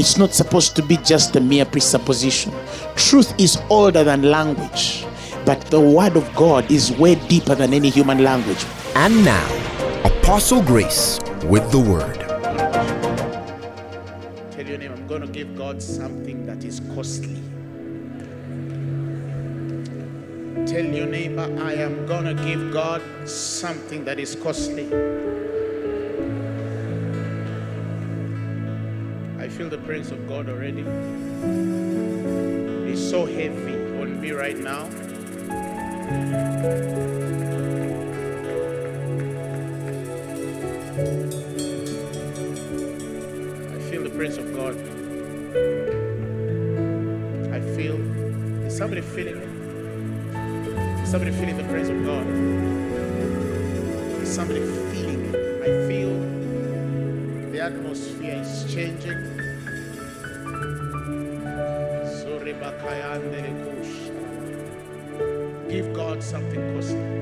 It's not supposed to be just a mere presupposition. Truth is older than language, but the word of God is way deeper than any human language. And now, Apostle Grace with the word. Tell your name, I'm going to give God something that is costly. Tell your neighbor, I am going to give God something that is costly. Feel the presence of God already. It's so heavy on me right now. I feel the presence of God. I feel. Is somebody feeling it? Is somebody feeling the presence of God? Is somebody feeling it? I feel the atmosphere is changing. Give God something costly.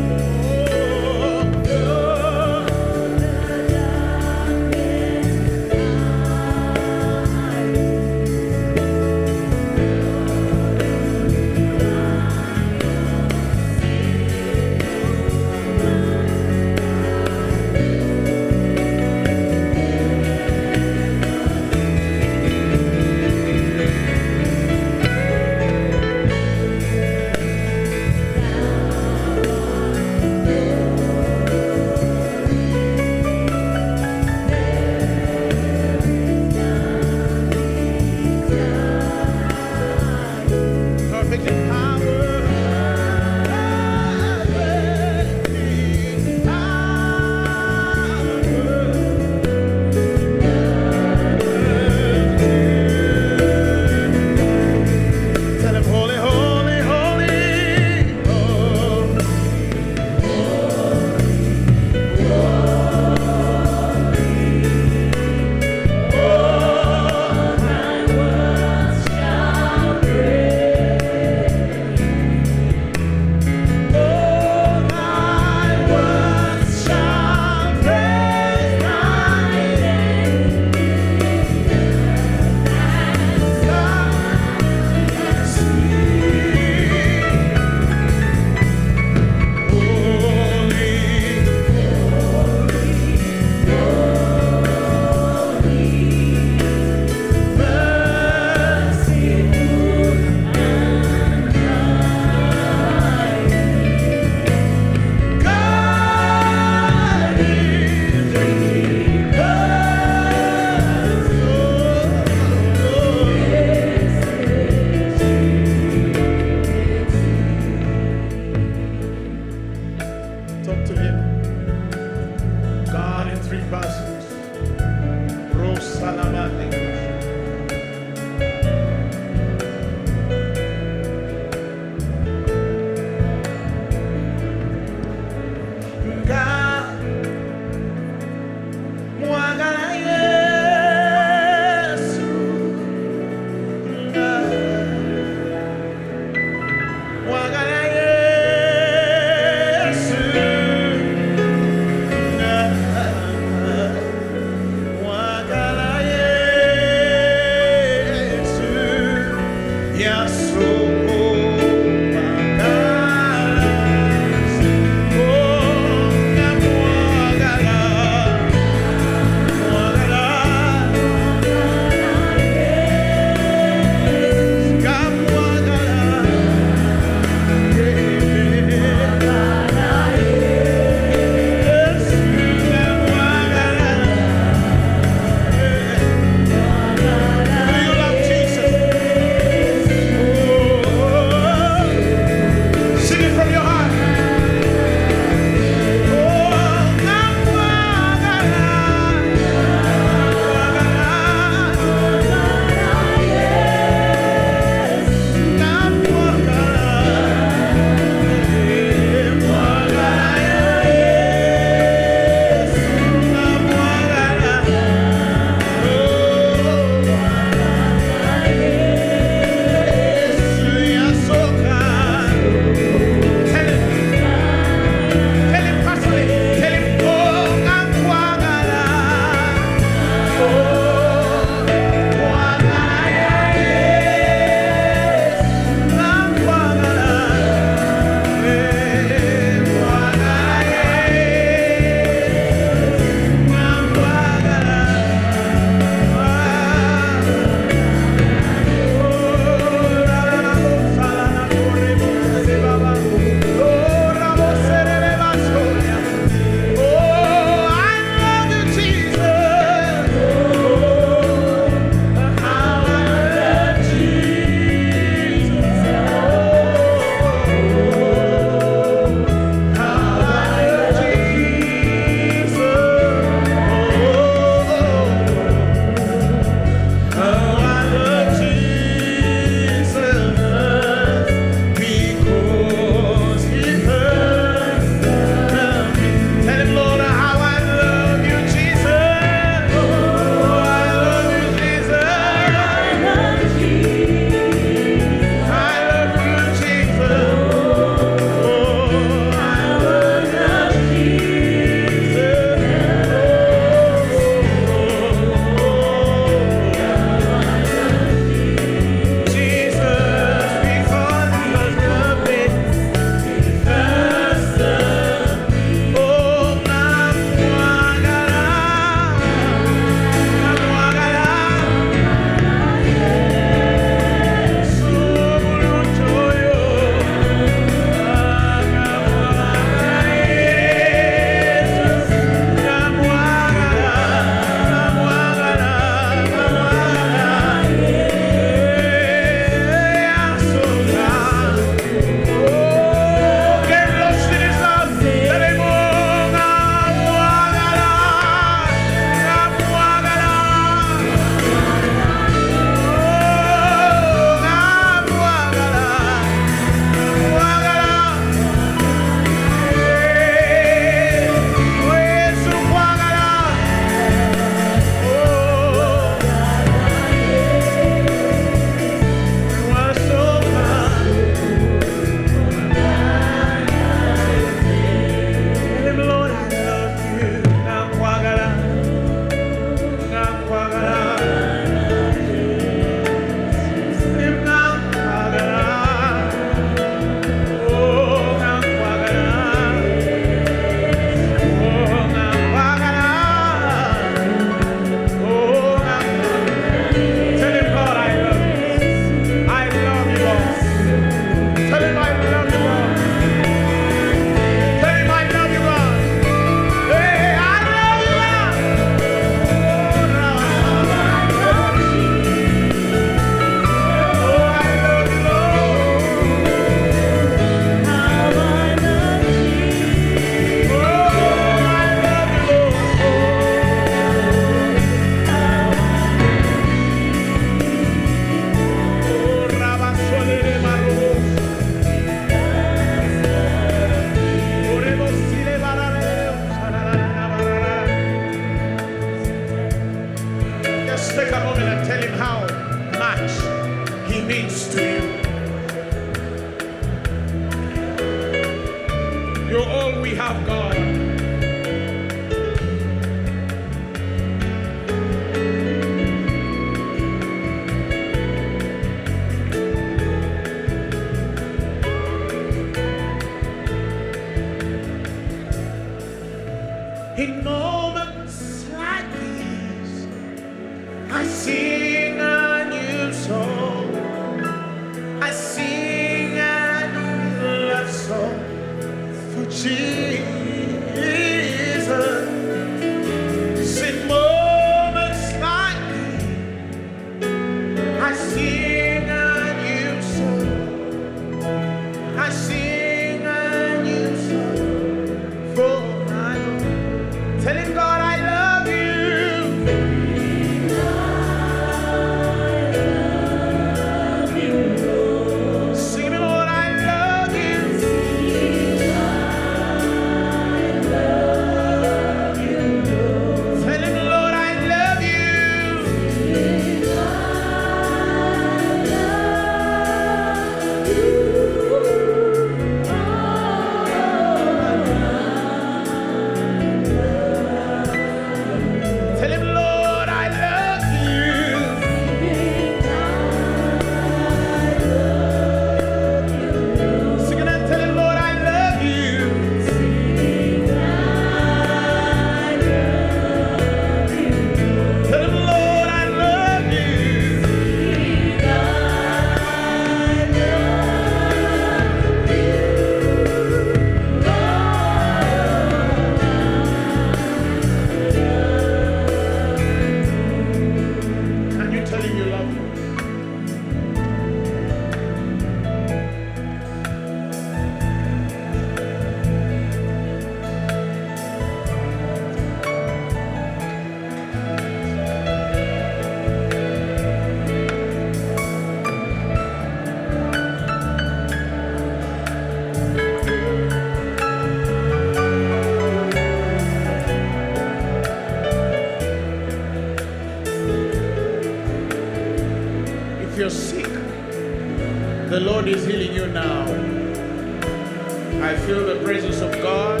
I feel the presence of God.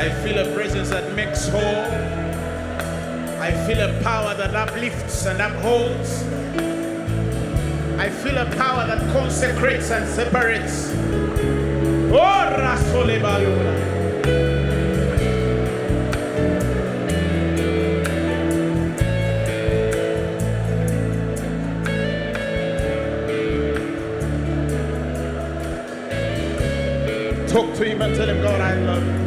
I feel a presence that makes whole. I feel a power that uplifts and upholds. I feel a power that consecrates and separates. Oh, Rasolebaluna. Talk to him and tell him, God, I love you.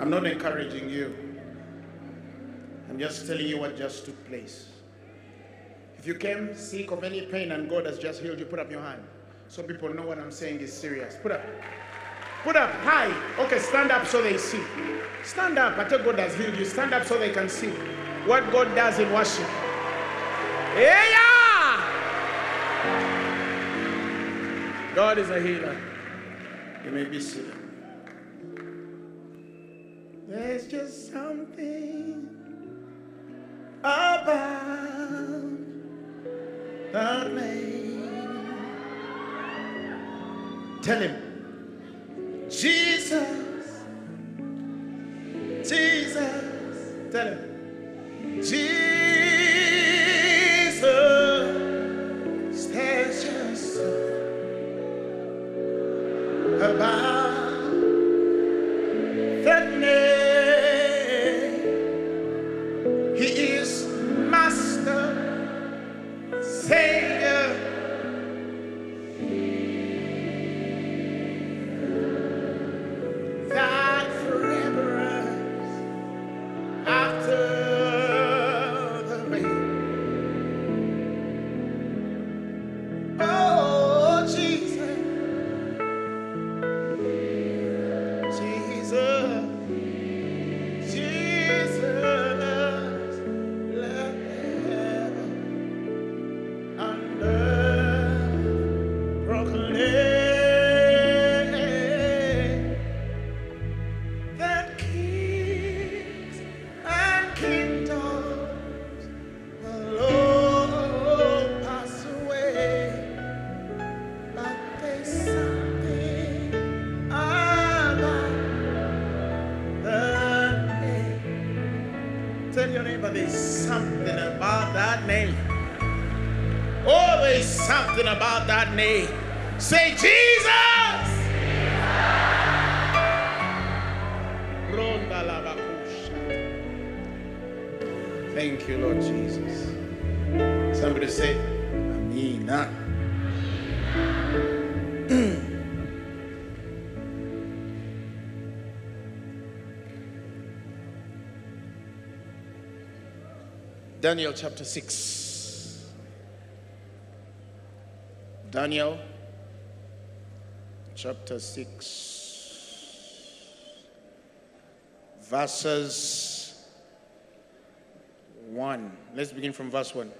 I'm not encouraging you. I'm just telling you what just took place. If you came sick of any pain and God has just healed you, put up your hand. So people know what I'm saying is serious. Put up. Put up high. Okay, stand up so they see. Stand up I tell God has healed you. Stand up so they can see what God does in worship. Yeah! God is a healer. You may be seated. There's just something about the name. Tell him, Jesus, Jesus. Tell him, Jesus. Daniel chapter 6. Daniel chapter 6, verses 1. Let's begin from verse 1.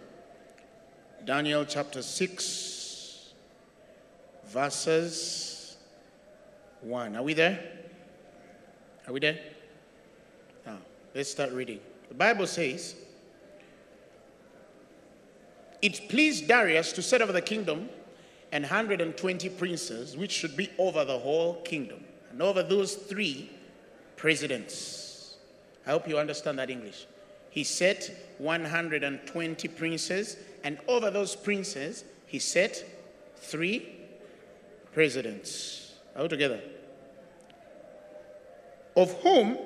Daniel chapter 6, verses 1. Are we there? Are we there? Now, let's start reading. The Bible says, It pleased Darius to set over the kingdom and 120 princes, which should be over the whole kingdom, and over those three presidents. I hope you understand that English. He set 120 princes, and over those princes, he set three presidents. All together. Of whom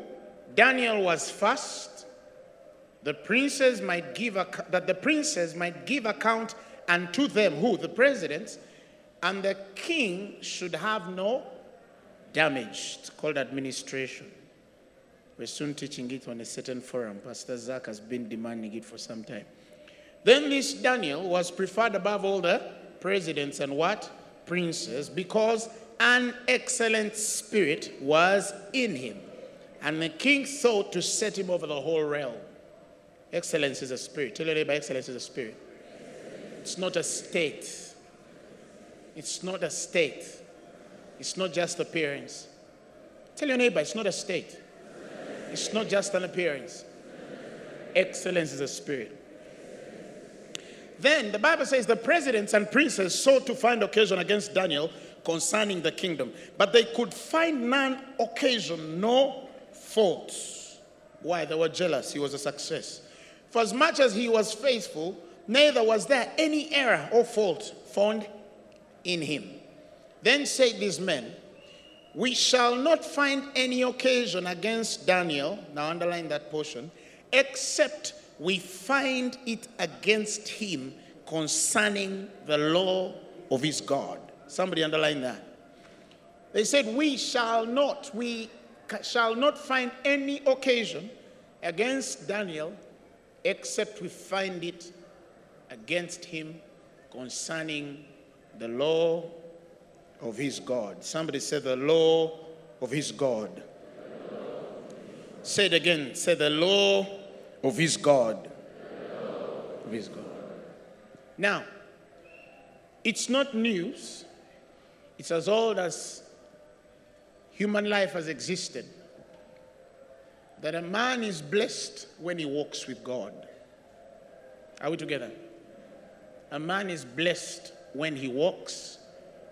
Daniel was first, the princes might give ac- that the princes might give account unto them who the presidents and the king should have no damage. It's called administration. We're soon teaching it on a certain forum. Pastor Zach has been demanding it for some time. Then this Daniel was preferred above all the presidents and what? Princes, because an excellent spirit was in him. And the king thought to set him over the whole realm. Excellence is a spirit. Tell your neighbor, excellence is a spirit. It's not a state. It's not a state. It's not just appearance. Tell your neighbor, it's not a state. It's not just an appearance. Excellence is a spirit. Then the Bible says the presidents and princes sought to find occasion against Daniel concerning the kingdom, but they could find none occasion, no fault. Why? They were jealous. He was a success. For as much as he was faithful, neither was there any error or fault found in him. Then said these men, We shall not find any occasion against Daniel, now underline that portion, except we find it against him concerning the law of his God. Somebody underline that. They said, We shall not, we shall not find any occasion against Daniel except we find it against him concerning the law of his God. Somebody said, The law of his God. Say it again. Say, The law of his God. Of his God. Now, it's not news, it's as old as human life has existed that a man is blessed when he walks with God. Are we together? A man is blessed when he walks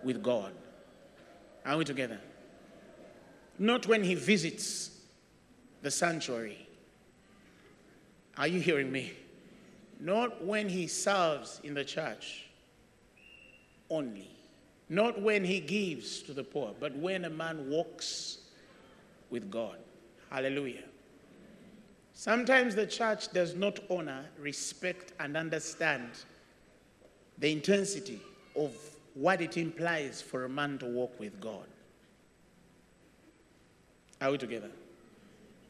with God. Are we together? Not when he visits the sanctuary. Are you hearing me? Not when he serves in the church only. Not when he gives to the poor, but when a man walks with God. Hallelujah. Sometimes the church does not honor, respect, and understand the intensity of what it implies for a man to walk with God. Are we together?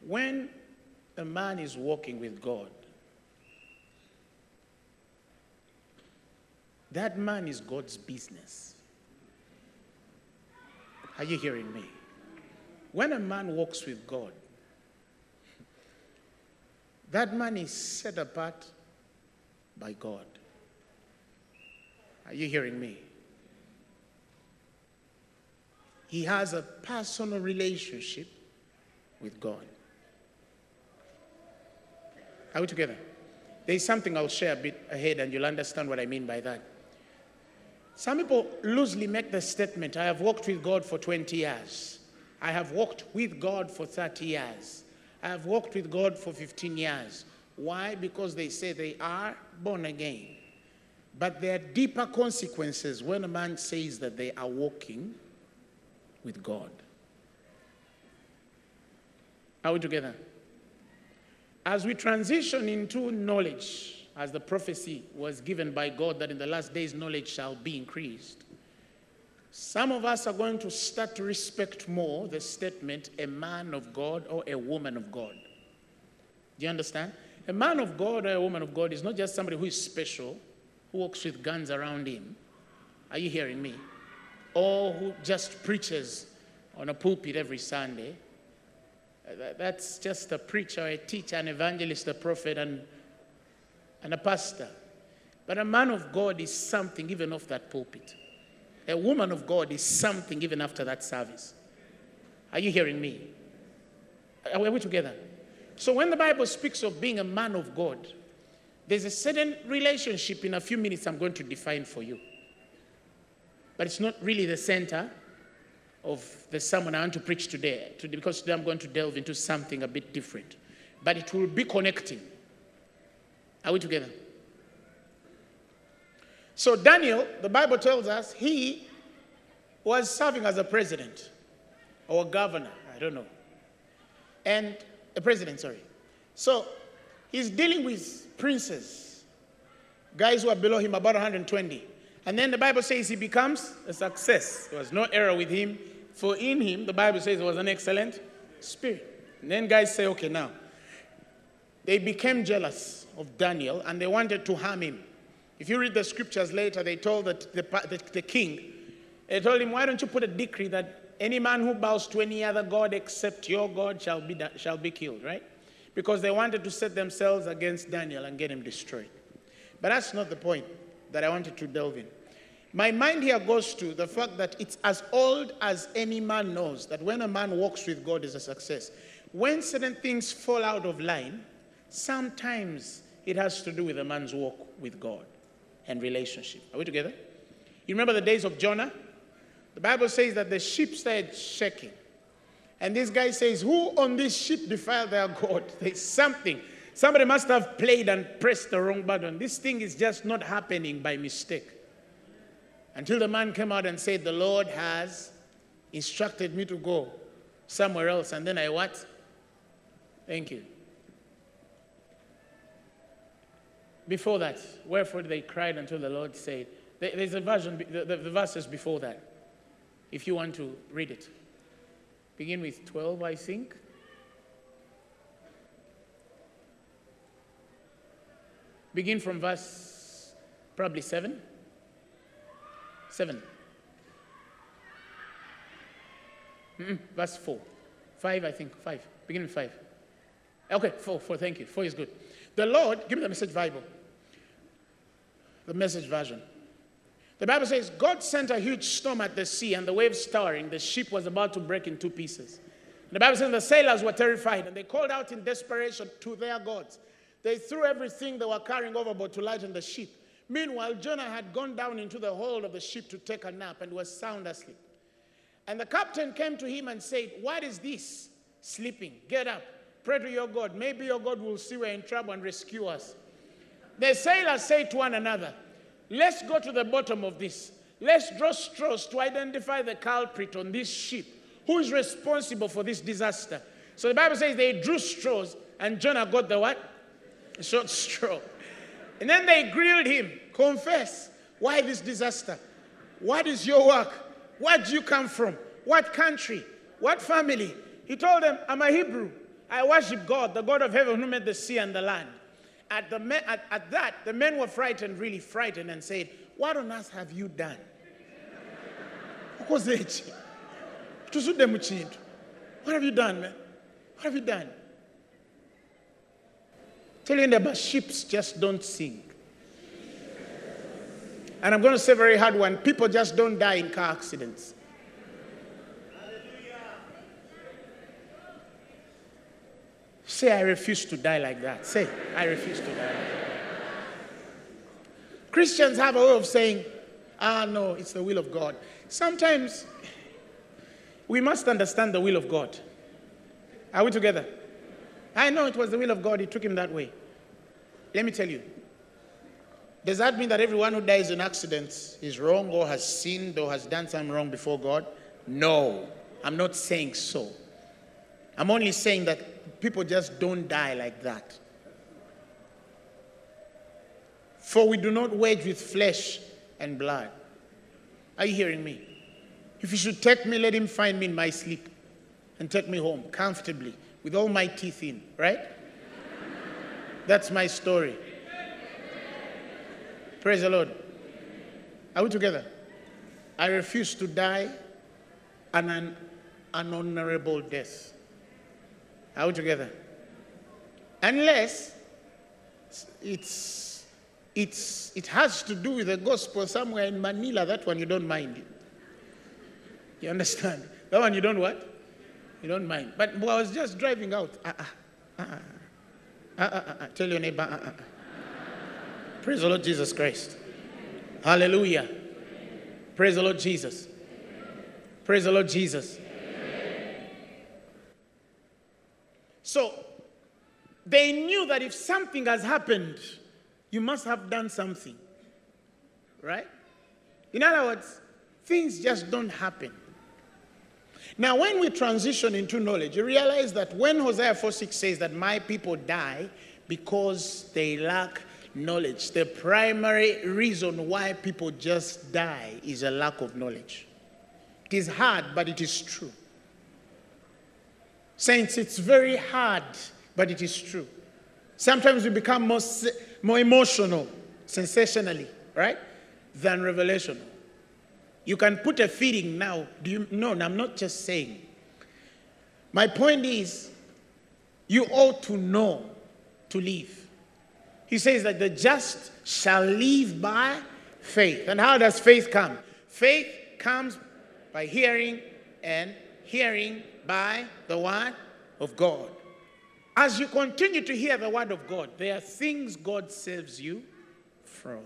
When a man is walking with God, that man is God's business. Are you hearing me? When a man walks with God, that man is set apart by God. Are you hearing me? He has a personal relationship with God. Are we together? There's something I'll share a bit ahead, and you'll understand what I mean by that. Some people loosely make the statement I have walked with God for 20 years. I have walked with God for 30 years. I have walked with God for 15 years. Why? Because they say they are born again. But there are deeper consequences when a man says that they are walking with God. Are we together? As we transition into knowledge, as the prophecy was given by God that in the last days knowledge shall be increased, some of us are going to start to respect more the statement a man of God or a woman of God. Do you understand? A man of God or a woman of God is not just somebody who is special, who walks with guns around him. Are you hearing me? Or who just preaches on a pulpit every Sunday. Uh, that's just a preacher, a teacher, an evangelist, a prophet, and, and a pastor. But a man of God is something even off that pulpit. A woman of God is something even after that service. Are you hearing me? Are we together? So when the Bible speaks of being a man of God, there's a certain relationship in a few minutes I'm going to define for you. But it's not really the center of the sermon I want to preach today, because today I'm going to delve into something a bit different. But it will be connecting. Are we together? So, Daniel, the Bible tells us, he was serving as a president or a governor, I don't know. And a president, sorry. So, he's dealing with princes, guys who are below him, about 120. And then the Bible says he becomes a success. There was no error with him. For in him, the Bible says, was an excellent spirit. And then guys say, okay, now, they became jealous of Daniel and they wanted to harm him. If you read the scriptures later, they told the, the, the, the king, they told him, Why don't you put a decree that any man who bows to any other God except your God shall be, shall be killed, right? Because they wanted to set themselves against Daniel and get him destroyed. But that's not the point that I wanted to delve in. My mind here goes to the fact that it's as old as any man knows that when a man walks with God is a success. When certain things fall out of line, sometimes it has to do with a man's walk with God and relationship. Are we together? You remember the days of Jonah? The Bible says that the ship started shaking. And this guy says, Who on this ship defiled their God? There's something. Somebody must have played and pressed the wrong button. This thing is just not happening by mistake. Until the man came out and said, The Lord has instructed me to go somewhere else. And then I what? Thank you. Before that, wherefore they cried until the Lord said, there's a version, the, the, the verses before that, if you want to read it. Begin with 12, I think. Begin from verse probably 7. 7. Mm-mm, verse 4. 5, I think. 5. Begin with 5. Okay, 4, 4, thank you. 4 is good. The Lord, give me the message Bible the message version. The Bible says, God sent a huge storm at the sea, and the waves towering. The ship was about to break in two pieces. And the Bible says the sailors were terrified, and they called out in desperation to their gods. They threw everything they were carrying overboard to lighten the ship. Meanwhile, Jonah had gone down into the hold of the ship to take a nap and was sound asleep. And the captain came to him and said, What is this? Sleeping. Get up. Pray to your God. Maybe your God will see we're in trouble and rescue us. The sailors say to one another, Let's go to the bottom of this. Let's draw straws to identify the culprit on this ship. Who is responsible for this disaster? So the Bible says they drew straws, and Jonah got the what? Short straw. And then they grilled him. Confess. Why this disaster? What is your work? Where do you come from? What country? What family? He told them, I'm a Hebrew. I worship God, the God of heaven who made the sea and the land. At, the men, at, at that, the men were frightened, really frightened, and said, What on earth have you done? What have you done, man? What have you done? Tell you about ships just don't sink. And I'm going to say a very hard one people just don't die in car accidents. Say, I refuse to die like that. Say, I refuse to die. Christians have a way of saying, ah, no, it's the will of God. Sometimes we must understand the will of God. Are we together? I know it was the will of God, He took him that way. Let me tell you. Does that mean that everyone who dies in accidents is wrong or has sinned or has done something wrong before God? No, I'm not saying so. I'm only saying that people just don't die like that. For we do not wage with flesh and blood. Are you hearing me? If he should take me, let him find me in my sleep and take me home comfortably with all my teeth in, right? That's my story. Praise the Lord. Are we together? I refuse to die an, an, an honorable death. Are we together? Unless it's, it's, it has to do with the gospel somewhere in Manila, that one you don't mind. You understand? That one you don't what? You don't mind. But I was just driving out. Uh, uh, uh, uh, uh, uh, tell your neighbor. Uh, uh. Praise the Lord Jesus Christ. Hallelujah. Praise the Lord Jesus. Praise the Lord Jesus. So they knew that if something has happened, you must have done something. Right? In other words, things just don't happen. Now, when we transition into knowledge, you realize that when Hosea 4 6 says that my people die because they lack knowledge, the primary reason why people just die is a lack of knowledge. It is hard, but it is true. Saints, it's very hard, but it is true. Sometimes we become more, more emotional, sensationally, right, than revelational. You can put a feeling now. Do you no, I'm not just saying. My point is, you ought to know to live. He says that the just shall live by faith. And how does faith come? Faith comes by hearing, and hearing by the word of God. As you continue to hear the word of God, there are things God saves you from.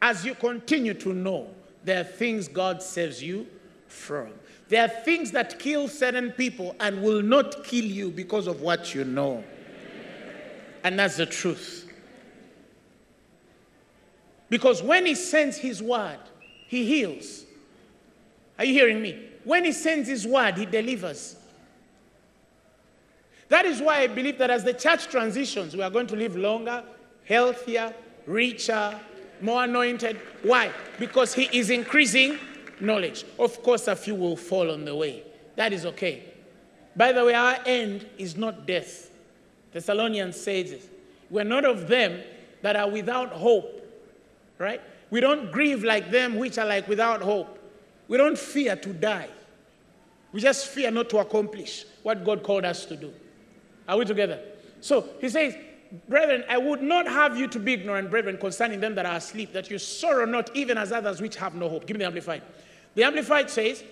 As you continue to know, there are things God saves you from. There are things that kill certain people and will not kill you because of what you know. And that's the truth. Because when He sends His word, He heals. Are you hearing me? When He sends His word, He delivers. That is why I believe that as the church transitions, we are going to live longer, healthier, richer, more anointed. Why? Because he is increasing knowledge. Of course, a few will fall on the way. That is okay. By the way, our end is not death. Thessalonians says this. We're not of them that are without hope, right? We don't grieve like them which are like without hope. We don't fear to die. We just fear not to accomplish what God called us to do. Are we together? So he says, Brethren, I would not have you to be ignorant, brethren, concerning them that are asleep, that you sorrow not even as others which have no hope. Give me the Amplified. The Amplified says,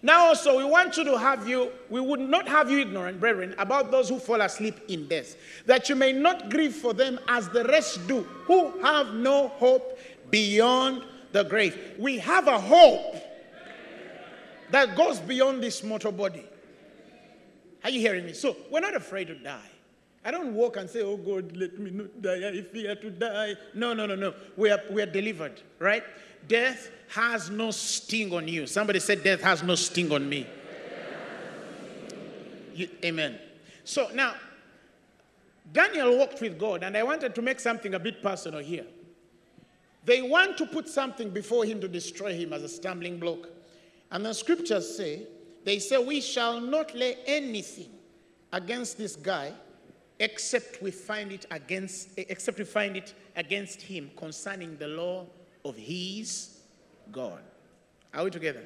Now also we want you to have you, we would not have you ignorant, brethren, about those who fall asleep in death, that you may not grieve for them as the rest do, who have no hope beyond the grave. We have a hope that goes beyond this mortal body. Are you hearing me? So we're not afraid to die. I don't walk and say, Oh God, let me not die. I fear to die. No, no, no, no. We are, we are delivered, right? Death has no sting on you. Somebody said, Death has no sting on me. You, amen. So now, Daniel walked with God, and I wanted to make something a bit personal here. They want to put something before him to destroy him as a stumbling block. And the scriptures say, they say, We shall not lay anything against this guy except we find it against except we find it against him concerning the law of his God. Are we together?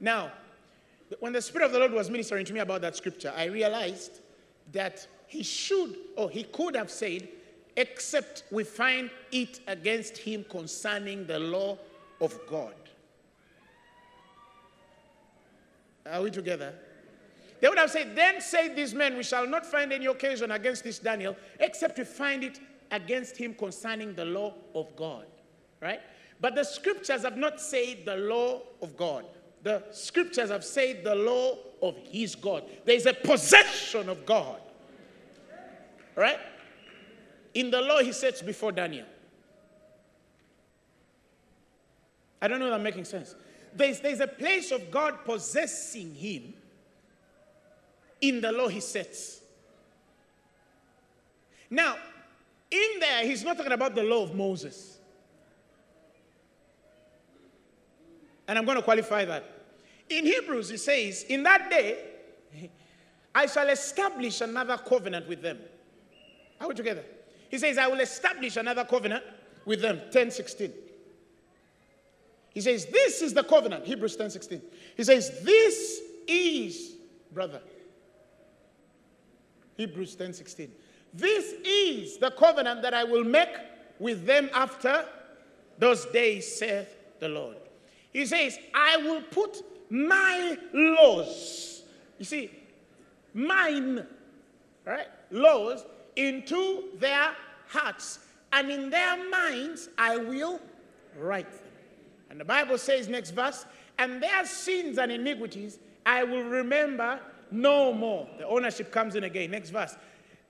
Now, when the Spirit of the Lord was ministering to me about that scripture, I realized that he should or he could have said, except we find it against him concerning the law of God. Are we together? They would have said, Then say these men, we shall not find any occasion against this Daniel, except we find it against him concerning the law of God. Right? But the scriptures have not said the law of God. The scriptures have said the law of his God. There is a possession of God. Right? In the law he sets before Daniel. I don't know if I'm making sense. There's, there's a place of God possessing him in the law he sets. Now, in there, he's not talking about the law of Moses. And I'm going to qualify that. In Hebrews, he says, In that day, I shall establish another covenant with them. Are we together? He says, I will establish another covenant with them. 10 16. He says, This is the covenant. Hebrews 10 16. He says, This is, brother. Hebrews 10 16. This is the covenant that I will make with them after those days, saith the Lord. He says, I will put my laws, you see, mine, right, laws into their hearts, and in their minds I will write them. And the Bible says, next verse, and their sins and iniquities I will remember no more. The ownership comes in again. Next verse.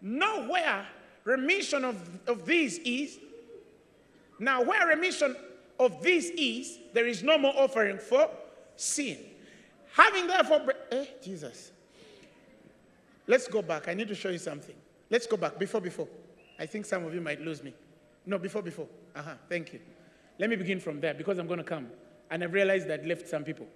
Nowhere remission of, of these is. Now, where remission of this is, there is no more offering for sin. Having therefore, eh, Jesus. Let's go back. I need to show you something. Let's go back. Before, before. I think some of you might lose me. No, before, before. Uh huh. Thank you. Let me begin from there because I'm going to come. And I've realized that left some people.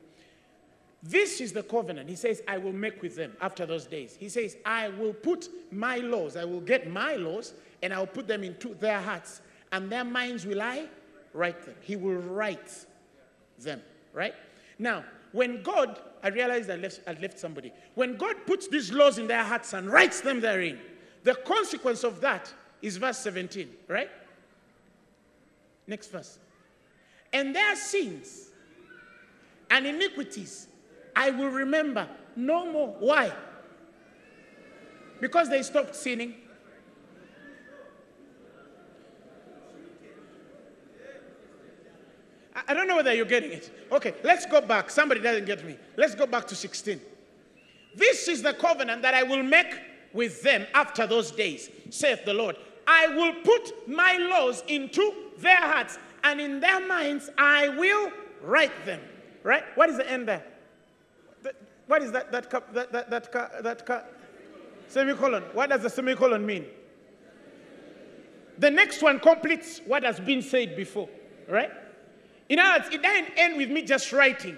This is the covenant. He says, I will make with them after those days. He says, I will put my laws, I will get my laws, and I will put them into their hearts, and their minds will I write them. He will write them, right? Now, when God, I realized I left, I left somebody. When God puts these laws in their hearts and writes them therein, the consequence of that is verse 17, right? Next verse. And their sins and iniquities I will remember no more. Why? Because they stopped sinning. I don't know whether you're getting it. Okay, let's go back. Somebody doesn't get me. Let's go back to 16. This is the covenant that I will make with them after those days, saith the Lord. I will put my laws into their hearts, and in their minds I will write them. Right? What is the end there? What is that, that, that, that, that, that, that semicolon? What does the semicolon mean? The next one completes what has been said before, right? In other words, it doesn't end with me just writing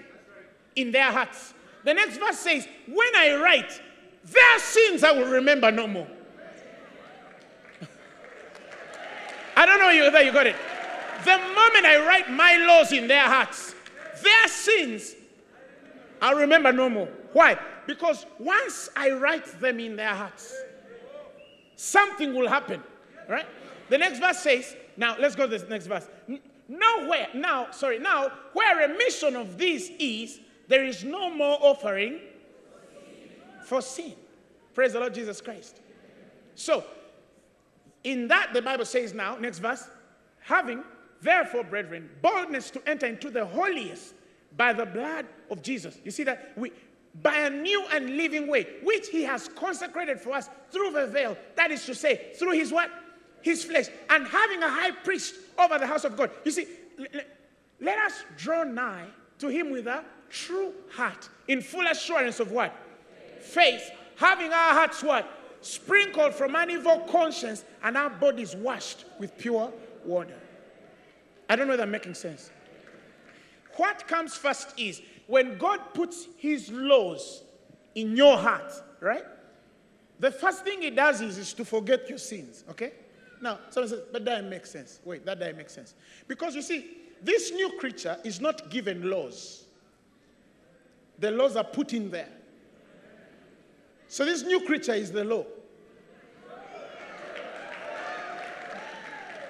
in their hearts. The next verse says, When I write, their sins I will remember no more. I don't know whether you got it. The moment I write my laws in their hearts, their sins I'll remember no more. Why? Because once I write them in their hearts, something will happen. Right? The next verse says, now let's go to the next verse. Nowhere, now, sorry, now, where remission of this is, there is no more offering for sin. Praise the Lord Jesus Christ. So, in that, the Bible says now, next verse, having therefore, brethren, boldness to enter into the holiest by the blood of Jesus. You see that? We, by a new and living way, which he has consecrated for us through the veil. That is to say, through his what? His flesh. And having a high priest over the house of God. You see, let us draw nigh to him with a true heart, in full assurance of what? Faith. Having our hearts what? Sprinkled from an evil conscience and our bodies washed with pure water. I don't know if I'm making sense. What comes first is when God puts his laws in your heart, right? The first thing he does is, is to forget your sins, okay? Now, someone says, but that makes sense. Wait, that doesn't make sense. Because you see, this new creature is not given laws. The laws are put in there. So this new creature is the law.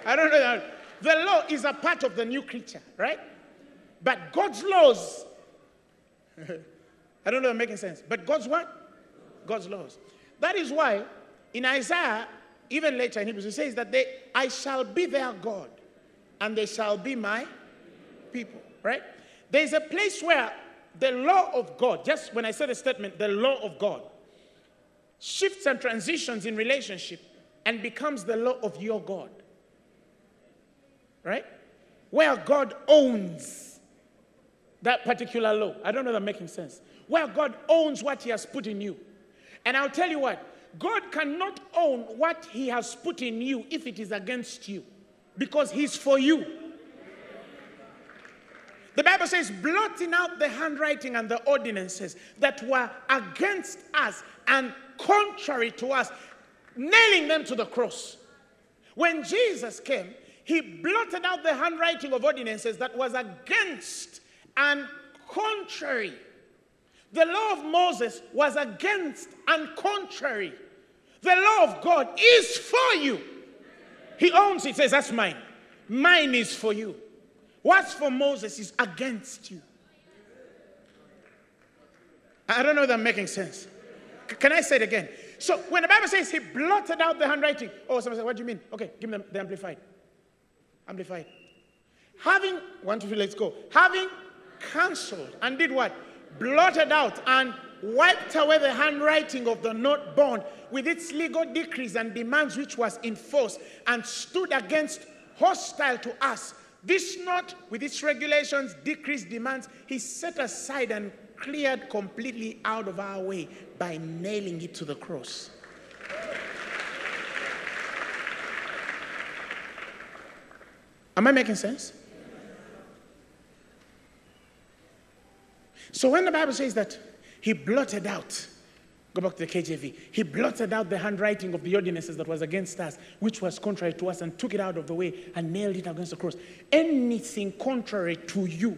I don't know. The law is a part of the new creature, right? But God's laws, I don't know if I'm making sense, but God's what? God's laws. That is why in Isaiah, even later in Hebrews, it says that they, I shall be their God and they shall be my people, right? There's a place where the law of God, just when I said the statement, the law of God, shifts and transitions in relationship and becomes the law of your God. Right? Where God owns that particular law. I don't know that making sense. Where God owns what He has put in you. And I'll tell you what, God cannot own what He has put in you if it is against you, because He's for you. The Bible says, blotting out the handwriting and the ordinances that were against us and contrary to us, nailing them to the cross. When Jesus came, he blotted out the handwriting of ordinances that was against and contrary. The law of Moses was against and contrary. The law of God is for you. He owns it, says, That's mine. Mine is for you. What's for Moses is against you. I don't know if I'm making sense. C- can I say it again? So when the Bible says he blotted out the handwriting, oh, someone said, What do you mean? Okay, give me the, the amplified. Amplified. Having, one, two, three, let's go. Having cancelled and did what? Blotted out and wiped away the handwriting of the note bond with its legal decrees and demands which was in force and stood against hostile to us. This note with its regulations, decrees, demands, he set aside and cleared completely out of our way by nailing it to the cross. Am I making sense? So when the Bible says that he blotted out, go back to the KJV, he blotted out the handwriting of the ordinances that was against us, which was contrary to us, and took it out of the way and nailed it against the cross. Anything contrary to you,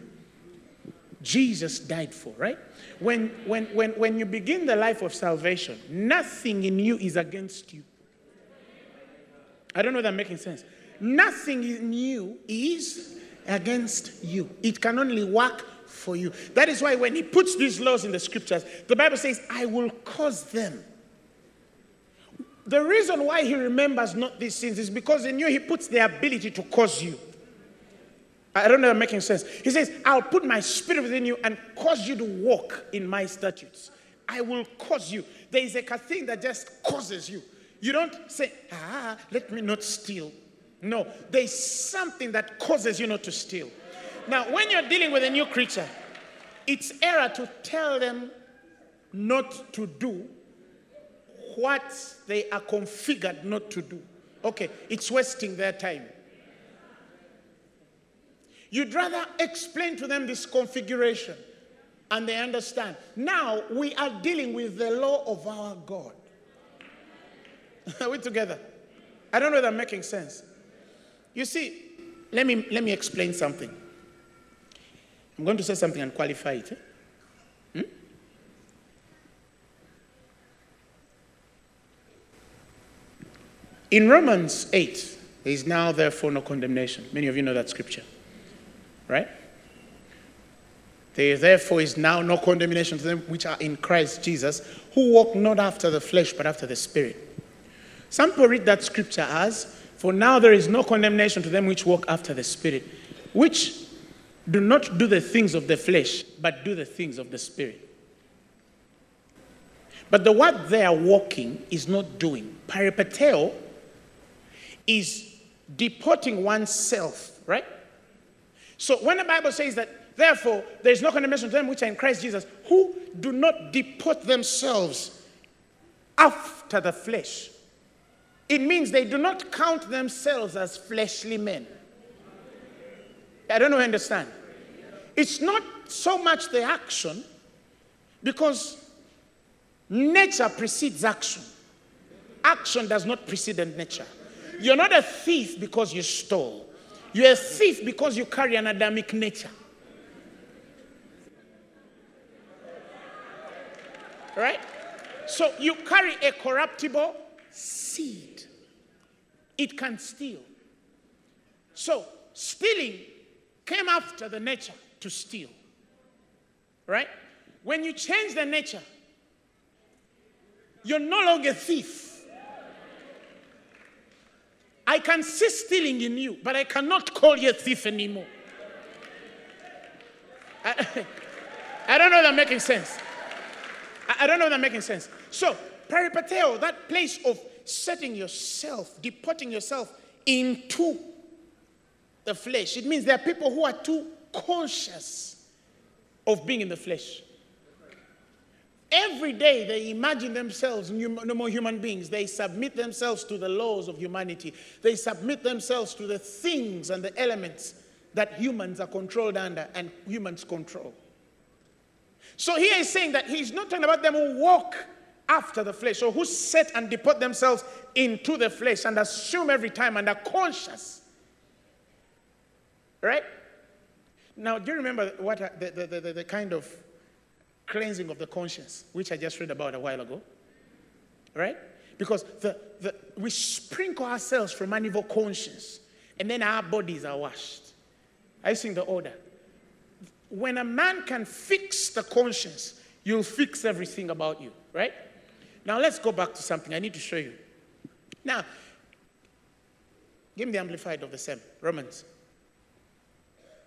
Jesus died for, right? When, when, when, when you begin the life of salvation, nothing in you is against you. I don't know if I'm making sense. Nothing in you is against you. It can only work for you. That is why when he puts these laws in the scriptures, the Bible says, I will cause them. The reason why he remembers not these sins is because in you he puts the ability to cause you. I don't know if I'm making sense. He says, I'll put my spirit within you and cause you to walk in my statutes. I will cause you. There is a thing that just causes you. You don't say, ah, let me not steal. No, there's something that causes you not to steal. Now, when you're dealing with a new creature, it's error to tell them not to do what they are configured not to do. Okay, it's wasting their time. You'd rather explain to them this configuration and they understand. Now we are dealing with the law of our God. are we together? I don't know if I'm making sense. You see, let me, let me explain something. I'm going to say something and qualify it. eh? Hmm? In Romans 8, there is now therefore no condemnation. Many of you know that scripture, right? There therefore is now no condemnation to them which are in Christ Jesus, who walk not after the flesh but after the Spirit. Some people read that scripture as, For now there is no condemnation to them which walk after the Spirit, which do not do the things of the flesh, but do the things of the Spirit. But the word they are walking is not doing. Peripateo is deporting oneself, right? So when the Bible says that, therefore, there is no condemnation to them which are in Christ Jesus, who do not deport themselves after the flesh, it means they do not count themselves as fleshly men. I don't know understand. It's not so much the action, because nature precedes action. Action does not precede nature. You're not a thief because you stole. You're a thief because you carry an Adamic nature. Right? So you carry a corruptible seed. It can steal. So stealing came after the nature to steal. Right? When you change the nature, you're no longer a thief. I can see stealing in you, but I cannot call you a thief anymore. I, I don't know if I'm making sense. I, I don't know if I'm making sense. So, peripateo, that place of setting yourself, deporting yourself into the flesh, it means there are people who are too conscious of being in the flesh. Every day they imagine themselves no more human beings. They submit themselves to the laws of humanity. They submit themselves to the things and the elements that humans are controlled under and humans control. So here he's saying that he's not talking about them who walk after the flesh or who set and deport themselves into the flesh and assume every time and are conscious. Right? Now, do you remember what uh, the, the, the, the kind of cleansing of the conscience, which I just read about a while ago? Right? Because the, the, we sprinkle ourselves from an evil conscience, and then our bodies are washed. I think the order. When a man can fix the conscience, you'll fix everything about you, right? Now let's go back to something I need to show you. Now, give me the amplified of the same, Romans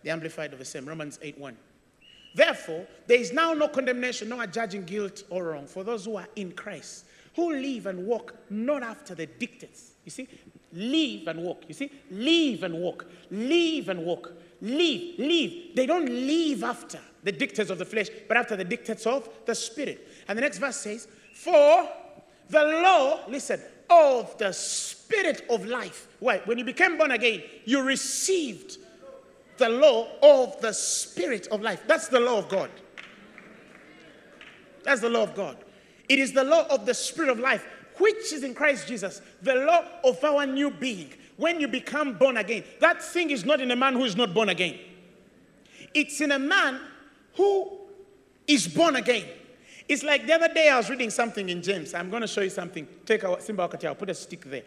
the Amplified of the same, Romans 8 1. Therefore, there is now no condemnation, no judging guilt or wrong for those who are in Christ, who live and walk not after the dictates. You see, live and walk. You see, live and walk, live and walk, live, live. They don't live after the dictates of the flesh, but after the dictates of the spirit. And the next verse says, For the law, listen, of the spirit of life. Why? When you became born again, you received the law of the spirit of life. That's the law of God. That's the law of God. It is the law of the spirit of life, which is in Christ Jesus, the law of our new being. When you become born again, that thing is not in a man who is not born again. It's in a man who is born again. It's like the other day I was reading something in James. I'm going to show you something. Take a Simba I'll put a stick there.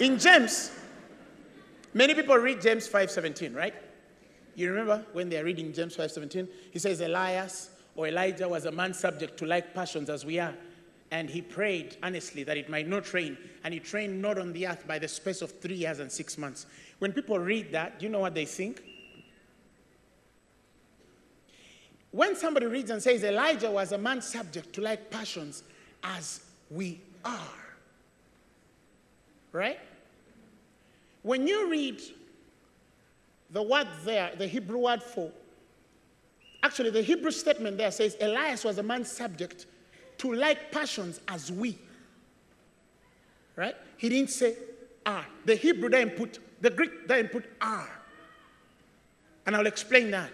In James, many people read James 5:17, right? You remember when they're reading James 5:17? He says Elias or Elijah was a man subject to like passions as we are. And he prayed earnestly that it might not rain. And he trained not on the earth by the space of three years and six months. When people read that, do you know what they think? When somebody reads and says Elijah was a man subject to like passions as we are, right? When you read the word there, the Hebrew word for, actually, the Hebrew statement there says Elias was a man subject to like passions as we. Right? He didn't say are. The Hebrew didn't put, the Greek didn't put are. And I'll explain that.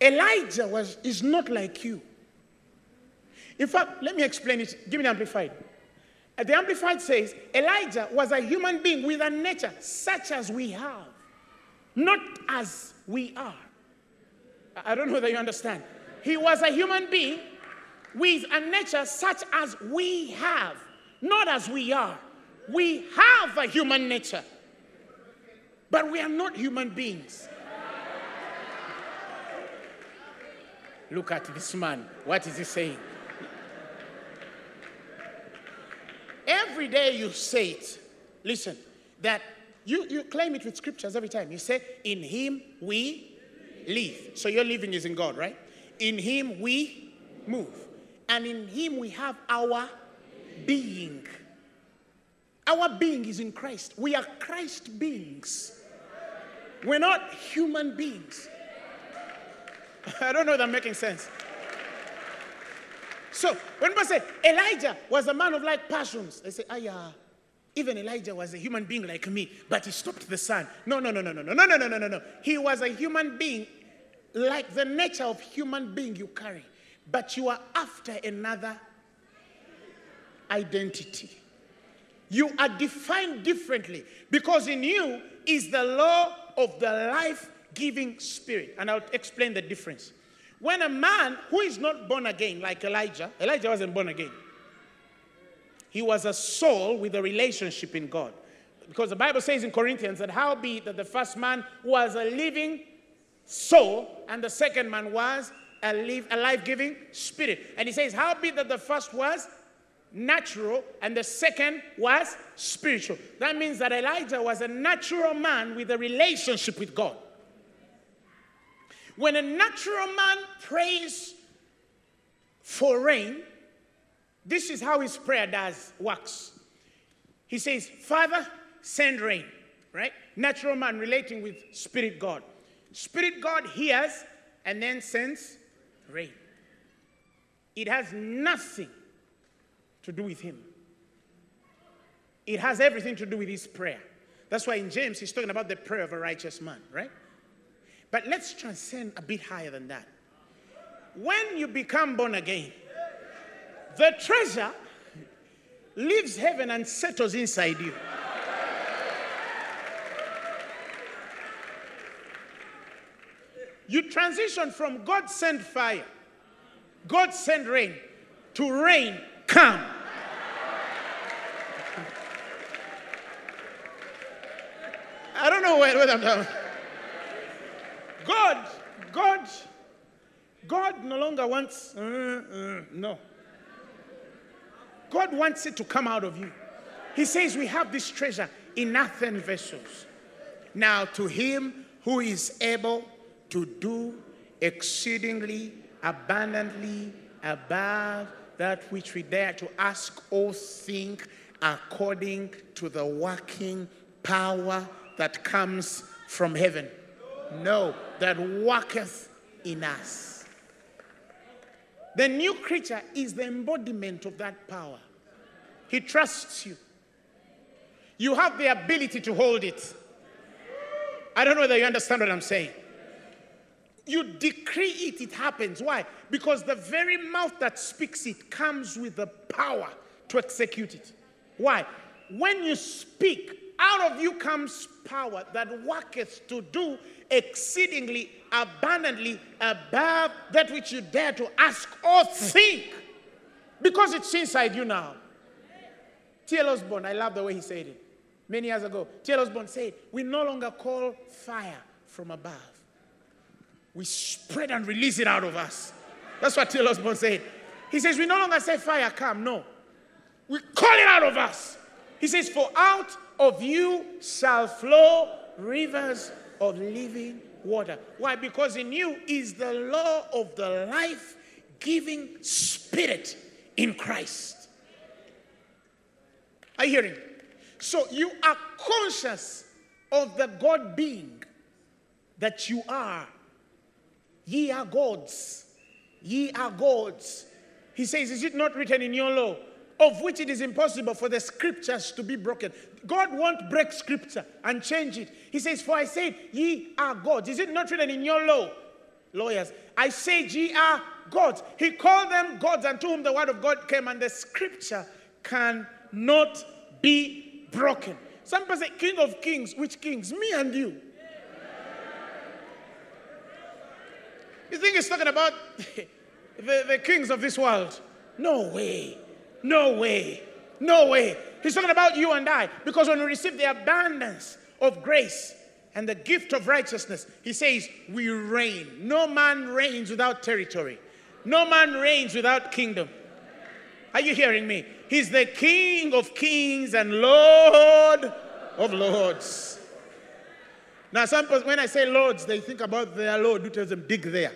Elijah was, is not like you. In fact, let me explain it. Give me the Amplified. Uh, the Amplified says Elijah was a human being with a nature such as we have not as we are. I don't know whether you understand. He was a human being with a nature such as we have, not as we are. We have a human nature, but we are not human beings. Look at this man. What is he saying? Every day you say it. Listen, that you, you claim it with scriptures every time. You say, In him we live. So your living is in God, right? In him we move. And in him we have our being. Our being is in Christ. We are Christ beings. We're not human beings. I don't know if I'm making sense. So when people say Elijah was a man of like passions, they say, ah yeah. Even Elijah was a human being like me, but he stopped the sun. No, no, no, no, no, no, no, no, no, no, no. He was a human being like the nature of human being you carry, but you are after another identity. You are defined differently because in you is the law of the life giving spirit. And I'll explain the difference. When a man who is not born again, like Elijah, Elijah wasn't born again. He was a soul with a relationship in God. Because the Bible says in Corinthians that how be that the first man was a living soul and the second man was a, live, a life-giving spirit. And he says, how be that the first was natural and the second was spiritual. That means that Elijah was a natural man with a relationship with God. When a natural man prays for rain, this is how his prayer does works. He says, Father, send rain, right? Natural man relating with spirit God. Spirit God hears and then sends rain. It has nothing to do with him. It has everything to do with his prayer. That's why in James he's talking about the prayer of a righteous man, right? But let's transcend a bit higher than that. When you become born again, the treasure leaves heaven and settles inside you. You transition from God send fire, God send rain, to rain come. I don't know what I'm God, God, God no longer wants, uh, uh, no. God wants it to come out of you. He says, We have this treasure in earthen vessels. Now, to him who is able to do exceedingly abundantly above that which we dare to ask or think according to the working power that comes from heaven. No, that worketh in us. The new creature is the embodiment of that power. He trusts you. You have the ability to hold it. I don't know whether you understand what I'm saying. You decree it, it happens. Why? Because the very mouth that speaks it comes with the power to execute it. Why? When you speak, out of you comes power that worketh to do exceedingly abundantly above that which you dare to ask or think. Because it's inside you now. T.L. Osborn, I love the way he said it. Many years ago, T.L. Osborn said, We no longer call fire from above. We spread and release it out of us. That's what T.L. Osborn said. He says, We no longer say fire come. No. We call it out of us. He says, For out of you shall flow rivers of living water. Why? Because in you is the law of the life giving spirit in Christ. Are you hearing? So you are conscious of the God being that you are. Ye are gods. Ye are gods. He says, Is it not written in your law? Of which it is impossible for the scriptures to be broken. God won't break scripture and change it. He says, For I said, Ye are gods. Is it not written in your law? Lawyers, I say, Ye are gods. He called them gods unto whom the word of God came, and the scripture cannot be broken. Some people say, King of kings. Which kings? Me and you. You think he's talking about the, the kings of this world? No way. No way. No way. He's talking about you and I. Because when we receive the abundance of grace and the gift of righteousness, he says, we reign. No man reigns without territory, no man reigns without kingdom. Are you hearing me? He's the King of kings and Lord of lords. Now, some when I say lords, they think about their Lord who tells them, dig there.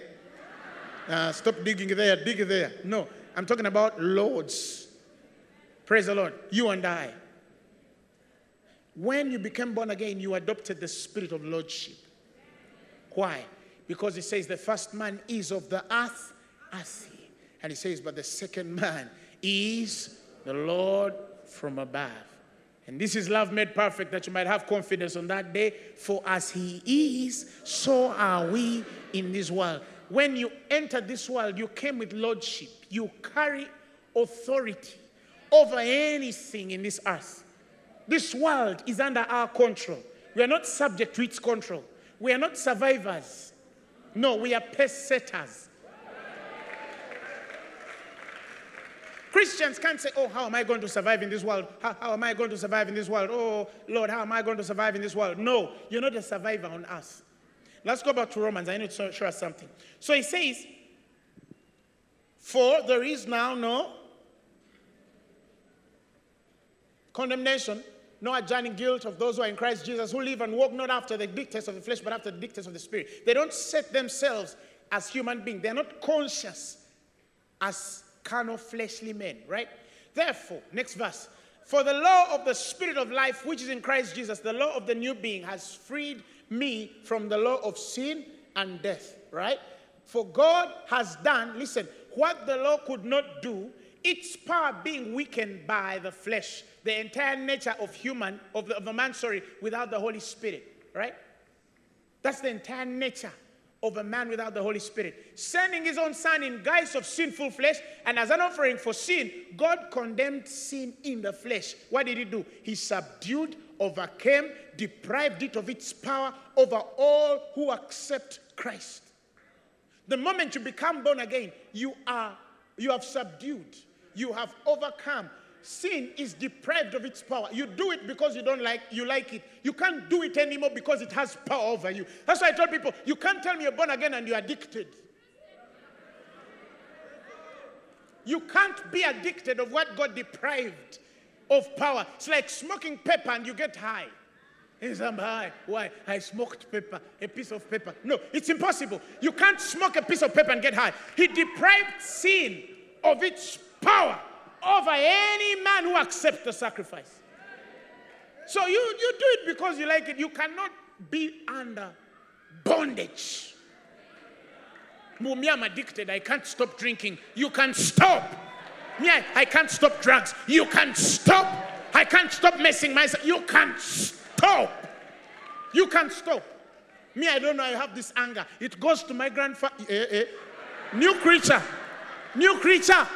Uh, stop digging there, dig there. No, I'm talking about lords. Praise the Lord. You and I. When you became born again, you adopted the spirit of lordship. Why? Because it says the first man is of the earth, earthy. And it says, but the second man is the Lord from above. And this is love made perfect that you might have confidence on that day. For as he is, so are we in this world. When you entered this world, you came with lordship. You carry authority over anything in this earth. This world is under our control. We are not subject to its control. We are not survivors. No, we are pace setters. Christians can't say, Oh, how am I going to survive in this world? How, how, am I going to survive in this world? Oh, Lord, how am I going to survive in this world? No, you're not a survivor on earth. Let's go back to Romans. I need to show us something. So he says, For there is now no condemnation, no adjoining guilt of those who are in Christ Jesus, who live and walk not after the dictates of the flesh, but after the dictates of the Spirit. They don't set themselves as human beings, they're not conscious as carnal, fleshly men, right? Therefore, next verse. For the law of the Spirit of life, which is in Christ Jesus, the law of the new being, has freed me from the law of sin and death, right? For God has done, listen, what the law could not do, its power being weakened by the flesh, the entire nature of human, of the, of the man, sorry, without the Holy Spirit, right? That's the entire nature of a man without the Holy Spirit. Sending his own son in guise of sinful flesh, and as an offering for sin, God condemned sin in the flesh. What did he do? He subdued, overcame, deprived it of its power over all who accept Christ. The moment you become born again, you are you have subdued, you have overcome. Sin is deprived of its power. You do it because you don't like you like it. You can't do it anymore because it has power over you. That's why I tell people, you can't tell me you're born again and you're addicted. You can't be addicted of what God deprived of power. It's like smoking pepper and you get high. Yes, I'm high. Why? I smoked paper, a piece of paper. No, it's impossible. You can't smoke a piece of paper and get high. He deprived sin of its power over any man who accepts the sacrifice. So you, you do it because you like it. You cannot be under bondage. Me, I'm addicted. I can't stop drinking. You can stop. Me, I, I can't stop drugs. You can stop. I can't stop messing myself. You can stop. You can't stop. Me, I don't know. I have this anger. It goes to my grandfather. Eh, eh. New creature. New creature.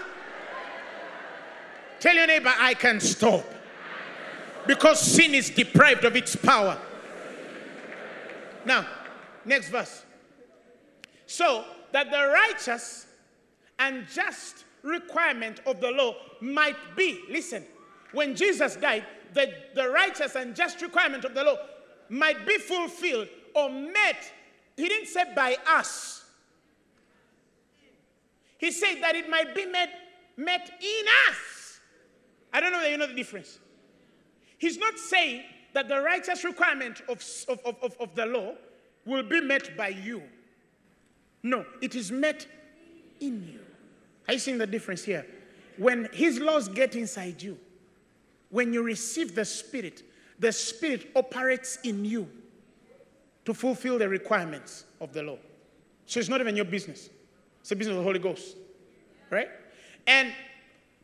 Tell your neighbor, I can stop. Because sin is deprived of its power. Now, next verse. So that the righteous and just requirement of the law might be, listen, when Jesus died, the, the righteous and just requirement of the law might be fulfilled or met. He didn't say by us. He said that it might be met, met in us. I don't know that you know the difference. He's not saying that the righteous requirement of, of, of, of the law will be met by you. No, it is met in you. Are you seeing the difference here? When his laws get inside you, when you receive the Spirit, the Spirit operates in you to fulfill the requirements of the law. So it's not even your business, it's the business of the Holy Ghost. Right? And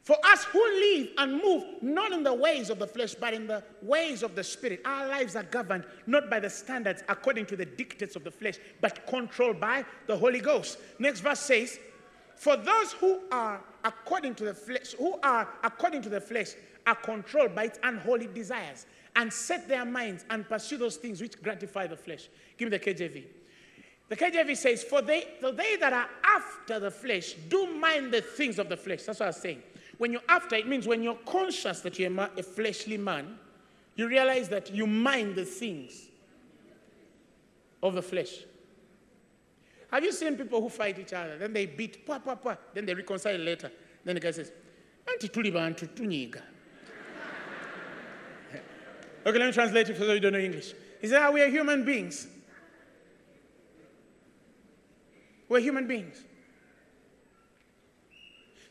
for us who live and move not in the ways of the flesh, but in the ways of the Spirit, our lives are governed not by the standards according to the dictates of the flesh, but controlled by the Holy Ghost. Next verse says, For those who are according to the flesh, who are according to the flesh, are controlled by its unholy desires and set their minds and pursue those things which gratify the flesh. Give me the KJV. The KJV says, For they, for they that are after the flesh do mind the things of the flesh. That's what I was saying. When you're after, it means when you're conscious that you're a fleshly man, you realize that you mind the things of the flesh. Have you seen people who fight each other? Then they beat, pa, pa, pa, then they reconcile later. Then the guy says, Anti tuli bantu tunyiga. Okay, let me translate it for those who don't know English. He said, ah, we are human beings. We're human beings.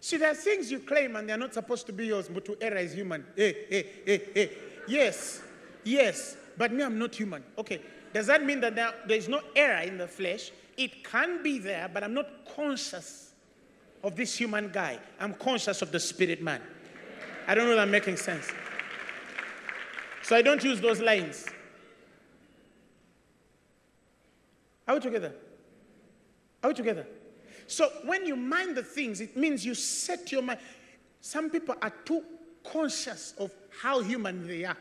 See, there are things you claim and they're not supposed to be yours, but to err is human. Hey, hey, hey, hey. Yes, yes, but me, I'm not human. Okay, does that mean that there, there is no error in the flesh? It can be there, but I'm not conscious of this human guy. I'm conscious of the spirit man. I don't know if I'm making sense. So I don't use those lines. Are we together? Are we together? So when you mind the things, it means you set your mind. Some people are too conscious of how human they are.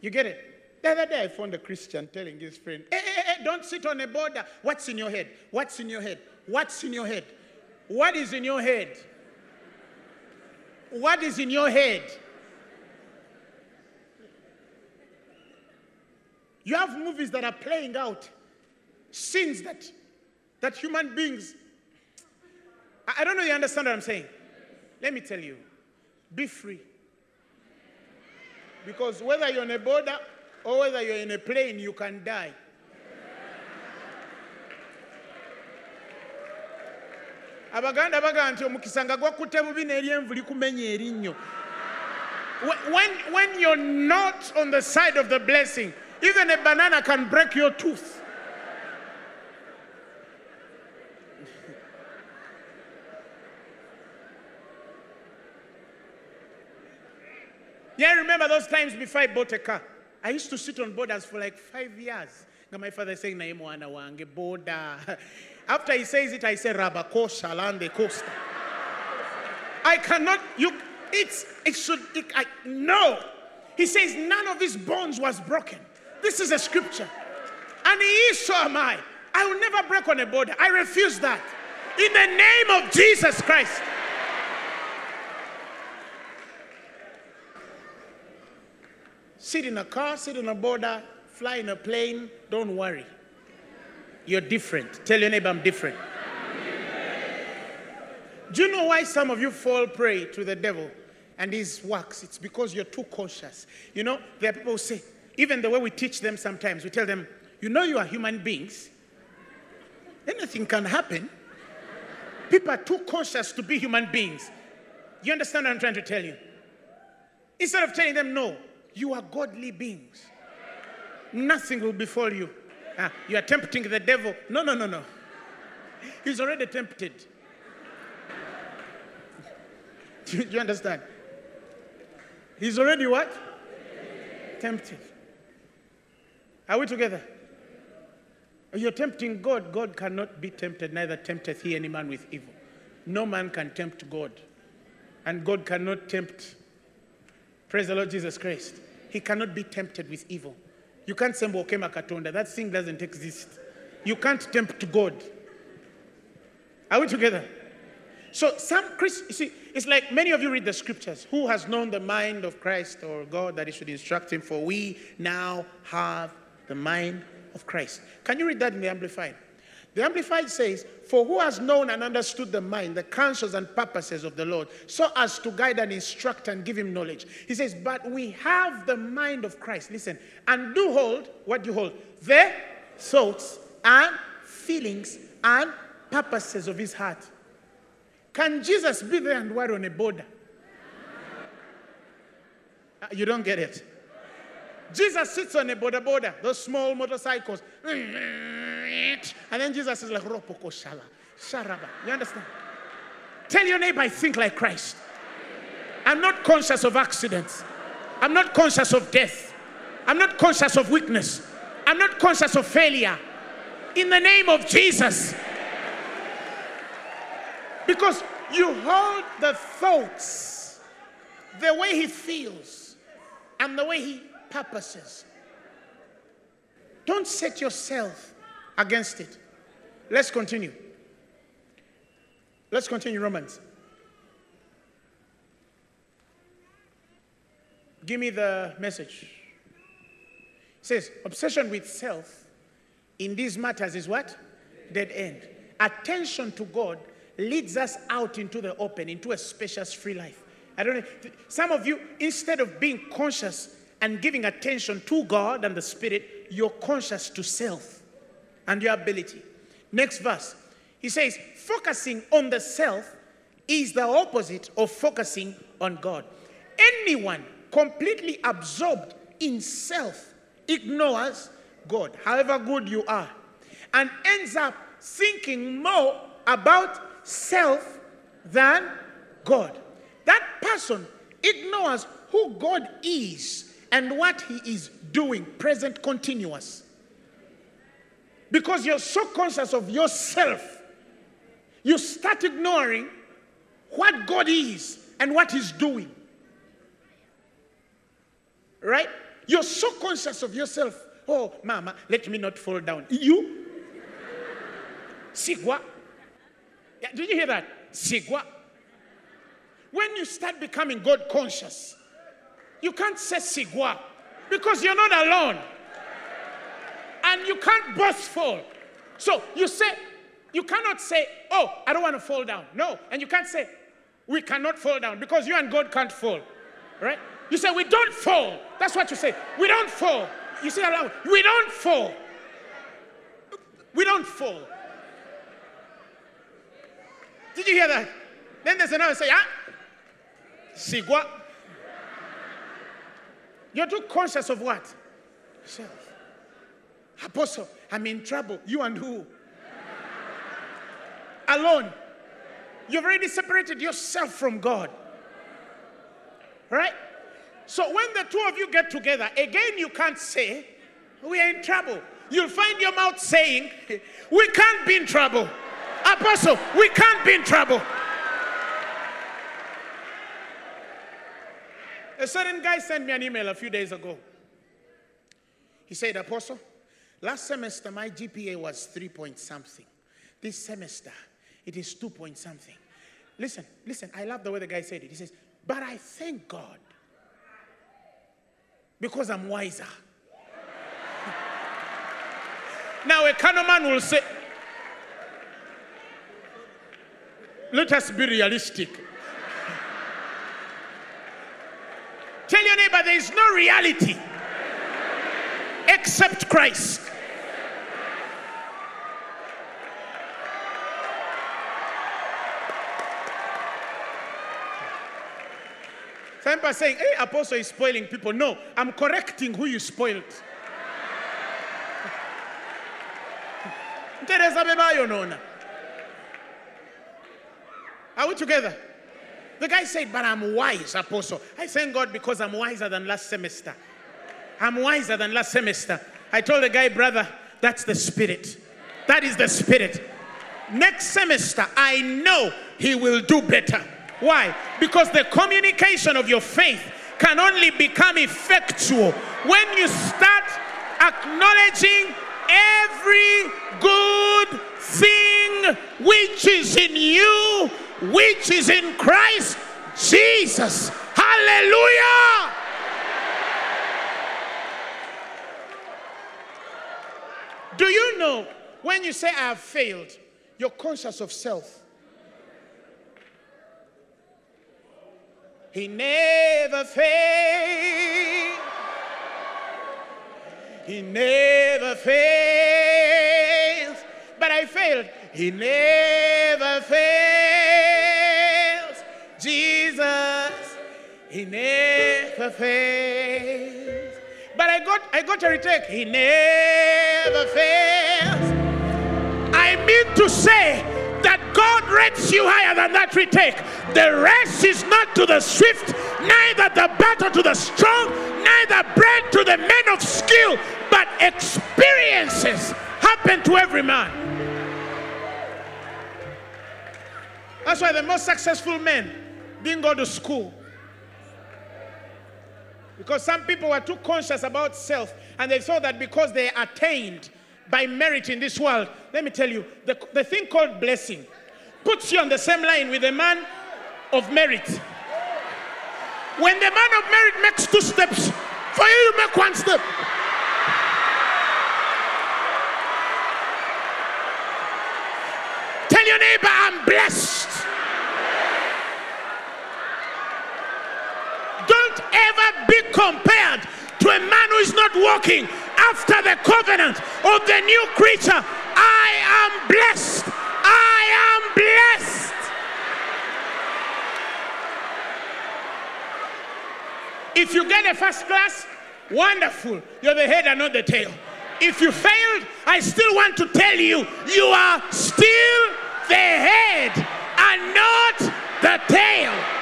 You get it? The other day I found a Christian telling his friend, hey, hey, hey, don't sit on a boda. What's in your head? What's in your head? What's in your head? What is in your head? What is in your head? You have movies that are playing out scenes that, that human beings. I, don't know you understand what I'm saying. Let me tell you be free. Because whether you're on a boda or whether you're in a plane, you can die. abaganda bagamba nti gwakutte bubi n'eryenvu likumenya erinnyo when you're not on the side of the blessing even a banana can break your tooth. Yeah, I remember those times before I bought a car. I used to sit on bodas for like five years. My father saying, "Naye mwana wange boda." After he says it, I say, "Rabako shalande costa." I cannot. You. It's. It should. It, I, no. He says none of his bones was broken. This is a scripture, and he is so am I. I will never break on a boda. I refuse that. In the name of Jesus Christ. Sit in a car, sit in a boda, fly in a plane, don't worry. You're different. Tell your neighbor, I'm different. Do you know why some of you fall prey to the devil and his works? It's because you're too cautious. You know, there are people who say, even the way we teach them sometimes, we tell them, you know, you are human beings. Anything can happen. People are too conscious to be human beings. You understand what I'm trying to tell you? Instead of telling them, no, you are godly beings. Nothing will befall you. Ah, you are tempting the devil. No, no, no, no. He's already tempted. Do you understand? He's already what? Tempted. Are we together? You're tempting God. God cannot be tempted, neither tempteth he any man with evil. No man can tempt God. And God cannot tempt, praise the Lord Jesus Christ. He cannot be tempted with evil. You can't say Mbokema Katonda. That thing doesn't exist. You can't tempt God. Are we together? So some Chris, you see, it's like many of you read the scriptures. Who has known the mind of Christ or God that he should instruct him? For we now have the mind of Christ. Can you read that in the Amplified? The Amplified says, For who has known and understood the mind, the counsels and purposes of the Lord, so as to guide and instruct and give him knowledge? He says, But we have the mind of Christ. Listen, and do hold, what do you hold? The thoughts and feelings and purposes of his heart. Can Jesus be there and worry on a boda? You don't get it. Jesus sits on a boda boda, those small motorcycles. And then Jesus is like, Ropoko shala, sharaba. You understand? Tell your neighbor, I think like Christ. I'm not conscious of accidents. I'm not conscious of death. I'm not conscious of weakness. I'm not conscious of failure. In the name of Jesus. Because you hold the thoughts, the way he feels, and the way he purposes. Don't set yourself against it. Let's continue. Let's continue Romans. Give me the message. It says, obsession with self in these matters is what? Dead end. Attention to God leads us out into the open, into a spacious, free life. I don't know. Some of you, instead of being conscious and giving attention to God and the Spirit, you're conscious to self and your ability. Next verse. He says, focusing on the self is the opposite of focusing on God. Anyone completely absorbed in self ignores God, however good you are, and ends up thinking more about self than God. That person ignores who God is and what he is doing, present continuous. Because you're so conscious of yourself, you start ignoring what God is and what he's doing. Right? You're so conscious of yourself. Oh, mama, let me not fall down. You? Sigwa. Yeah, did you hear that? Sigwa. When you start becoming God conscious, you can't say Sigwa because you're not alone. And you can't fall. So you say, you cannot say, oh, I don't want to fall down. No. And you can't say, we cannot fall down because you and God can't fall. Right? You say, we don't fall. That's what you say. We don't fall. You say aloud, we don't fall. We don't fall. Did you hear that? Then there's another say, ah, Sigwa. You're too conscious of what? Self. Apostle, I'm in trouble. You and who? Alone. You've already separated yourself from God. Right? So when the two of you get together, again, you can't say, We are in trouble. You'll find your mouth saying, We can't be in trouble. Apostle, we can't be in trouble. A certain guy sent me an email a few days ago. He said, Apostle, last semester my GPA was three point something. This semester it is two point something. Listen, listen, I love the way the guy said it. He says, But I thank God because I'm wiser. now, a carnal man will say, Let us be realistic. Tell your neighbor there is no reality except Christ. Some people are saying, hey, apostle is spoiling people. No, I'm correcting who you spoiled. Are we together? The guy said, But I'm wise, apostle. I thank God because I'm wiser than last semester. I'm wiser than last semester. I told the guy, Brother, that's the spirit. That is the spirit. Next semester, I know he will do better. Why? Because the communication of your faith can only become effectual when you start acknowledging every good thing which is in you, which is in Christ Jesus. Hallelujah! Do you know when you say I have failed, you're conscious of self? He never fails. He never fails. But I failed. He never fails. He never fails. But I got I got a retake. He never fails. I mean to say that God rates you higher than that retake. The race is not to the swift, neither the battle to the strong, neither bread to the men of skill, but experiences happen to every man. That's why the most successful men didn't go to school. Because some people were too conscious about self and they thought that because they attained by merit in this world, let me tell you, the, the thing called blessing puts you on the same line with a man of merit. When the man of merit makes two steps, for you, you make one step. Tell your neighbor, I'm blessed. Don't be compared to a man who is not walking after the covenant of the new creature. I am blessed. I am blessed. If you get a first class, wonderful. You're the head and not the tail. If you failed, I still want to tell you, you are still the head and not the tail.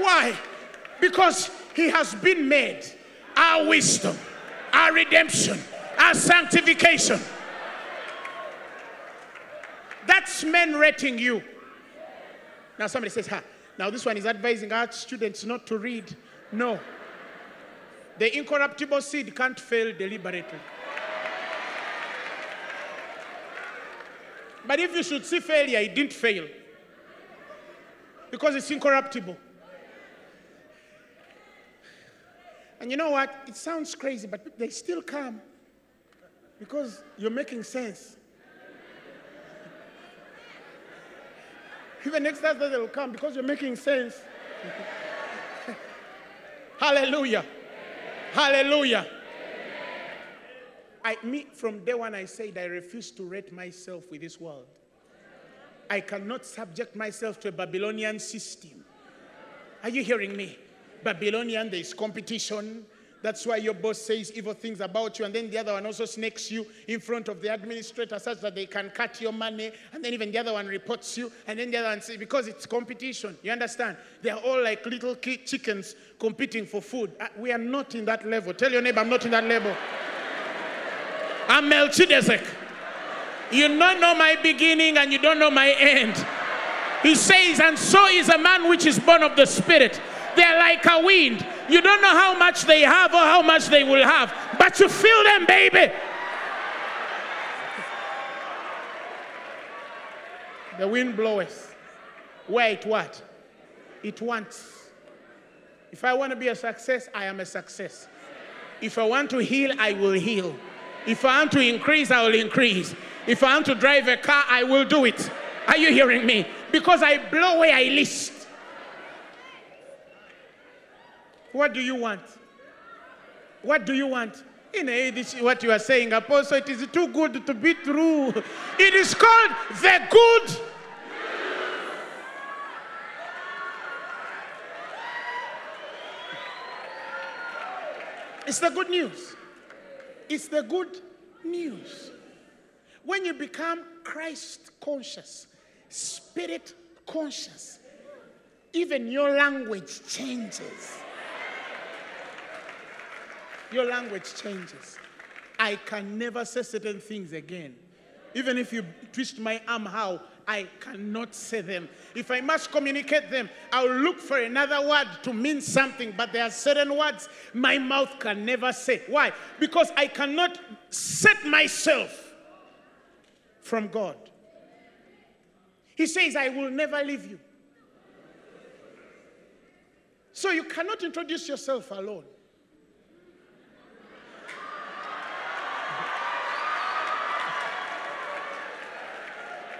Why? Because he has been made our wisdom, our redemption, our sanctification. That's men rating you. Now somebody says, ha, now this one is advising our students not to read. No. The incorruptible seed can't fail deliberately. But if you should see failure, it didn't fail. Because it's incorruptible. And you know what? It sounds crazy, but they still come because you're making sense. Even next Thursday they'll come because you're making sense. Hallelujah. Hallelujah. I me from day one I said I refuse to rate myself with this world. I cannot subject myself to a Babylonian system. Are you hearing me? Babylonian, there is competition, That's why your boss says evil things about you, and then the other one also snakes you in front of the administrator such that they can cut your money, and then even the other one reports you, and then the other one says, because it's competition. You understand? They are all like little chickens competing for food. Uh, we are not in that level. Tell your neighbor, I'm not in that level. I'm Melchizedek. You don't know my beginning and you don't know my end. He says, and so is a man which is born of the Spirit. They're like a wind. You don't know how much they have or how much they will have, but you feel them, baby. The wind bloweth. Where it what? It wants. If I want to be a success, I am a success. If I want to heal, I will heal. If I want to increase, I will increase. If I want to drive a car, I will do it. Are you hearing me? Because I blow where I list. What do you want? What do you want? In this what you are saying, Apostle. It is too good to be true. It is called the good. It's the good news. It's the good news. When you become Christ conscious, spirit conscious, even your language changes your language changes. I can never say certain things again. Even if you twist my arm, how? I cannot say them. If I must communicate them, I'll look for another word to mean something, but there are certain words my mouth can never say. Why? Because I cannot set myself from God. He says, I will never leave you. So you cannot introduce yourself alone.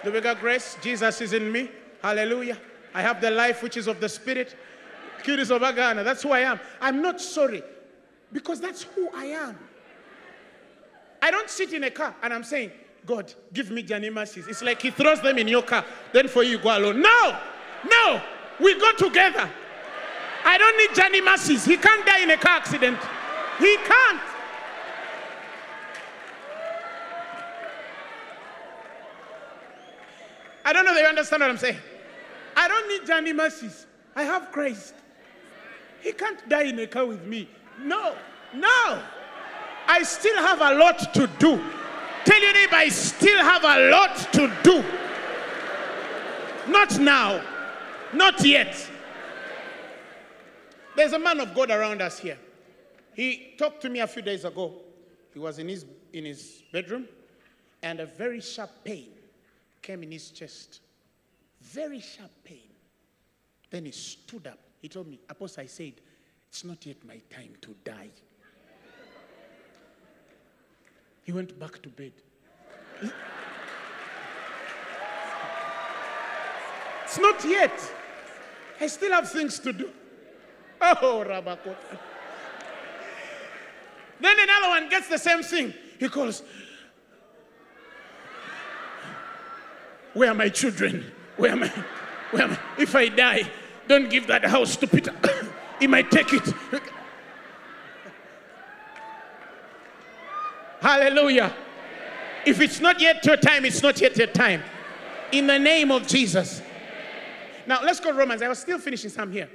The bigger grace, Jesus is in me. Hallelujah. I have the life which is of the Spirit. Cuties of Agana. That's who I am. I'm not sorry because that's who I am. I don't sit in a car and I'm saying, God, give me mercies. It's like he throws them in your car, then for you go alone. No, no, we go together. I don't need mercies. He can't die in a car accident. He can't. I don't know if you understand what I'm saying. I don't need journey mercies. I have Christ. He can't die in a car with me. No, no. I still have a lot to do. Tell your neighbor, I still have a lot to do. Not now, not yet. There's a man of God around us here. He talked to me a few days ago. He was in his, in his bedroom, and a very sharp pain came in his chest. Very sharp pain. Then he stood up. He told me, Apostle, I said, it's not yet my time to die. He went back to bed. It's not yet. I still have things to do. Oh, Rabakot. Then another one gets the same thing. He calls, Where are my children? Where am I? Where am I? If I die, don't give that house to Peter. he might take it. Hallelujah. If it's not yet your time, it's not yet your time. In the name of Jesus. Now let's go Romans. I was still finishing some here.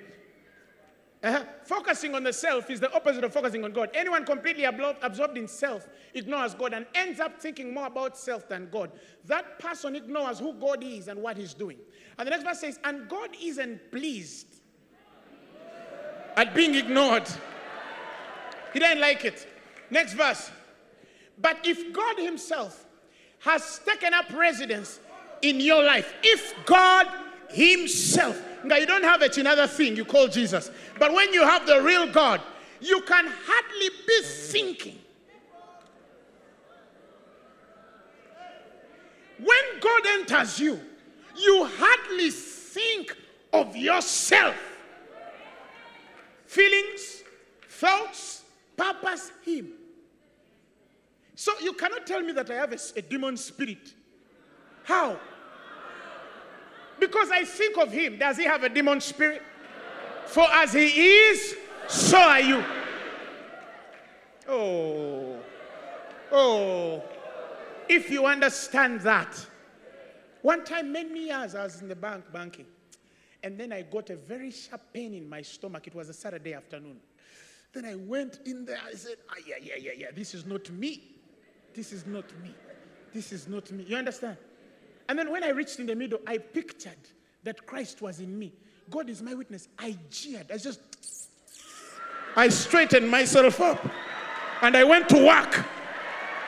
Uh-huh. Focusing on the self is the opposite of focusing on God. Anyone completely absorbed in self ignores God and ends up thinking more about self than God. That person ignores who God is and what He's doing. And the next verse says, And God isn't pleased at being ignored. He didn't like it. Next verse. But if God Himself has taken up residence in your life, if God Himself now, you don't have it another thing you call Jesus. But when you have the real God, you can hardly be thinking. When God enters you, you hardly think of yourself. Feelings, thoughts, purpose, Him. So you cannot tell me that I have a, a demon spirit. How? Because I think of him. Does he have a demon spirit? For as he is, so are you. Oh. Oh. If you understand that. One time, many years, I was in the bank banking. And then I got a very sharp pain in my stomach. It was a Saturday afternoon. Then I went in there. I said, ah, yeah, yeah, yeah, yeah. This is not me. This is not me. This is not me. You understand? And then when I reached in the middle, I pictured that Christ was in me. God is my witness. I jeered. I just, I straightened myself up and I went to work.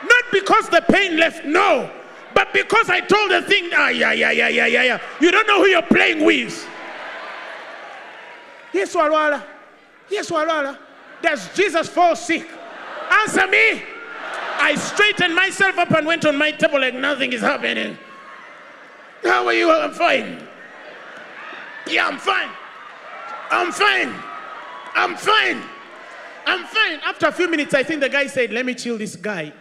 Not because the pain left, no, but because I told the thing, ah, yeah, yeah, yeah, yeah, yeah, yeah. You don't know who you're playing with. Yes, Walwala. Yes, Walwala. Does Jesus fall sick? Answer me. I straightened myself up and went on my table like nothing is happening. How are you? I'm fine. Yeah, I'm fine. I'm fine. I'm fine. I'm fine. After a few minutes, I think the guy said, Let me chill this guy.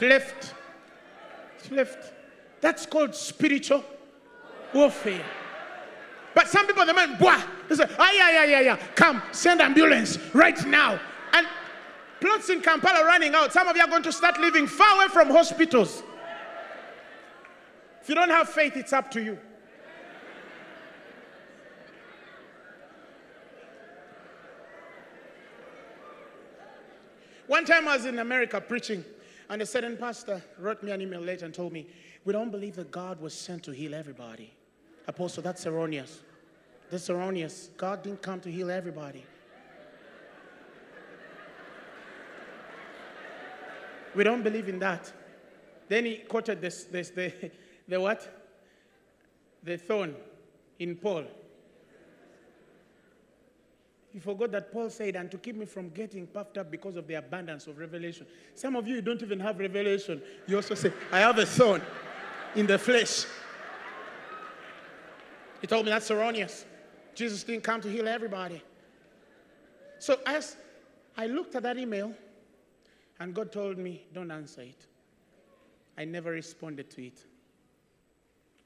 Left. Left. That's called spiritual warfare. But some people, the man, boah, they say, ah, yeah, yeah, yeah, yeah, come, send ambulance right now. Plots in Kampala running out. Some of you are going to start living far away from hospitals. If you don't have faith, it's up to you. One time I was in America preaching, and a certain pastor wrote me an email later and told me, We don't believe that God was sent to heal everybody. Apostle, that's erroneous. That's erroneous. God didn't come to heal everybody. We don't believe in that. Then he quoted this, this the, the what? The thorn in Paul. You forgot that Paul said, and to keep me from getting puffed up because of the abundance of revelation. Some of you don't even have revelation. You also say, I have a thorn in the flesh. He told me that's erroneous. Jesus didn't come to heal everybody. So as I looked at that email, and God told me, don't answer it. I never responded to it.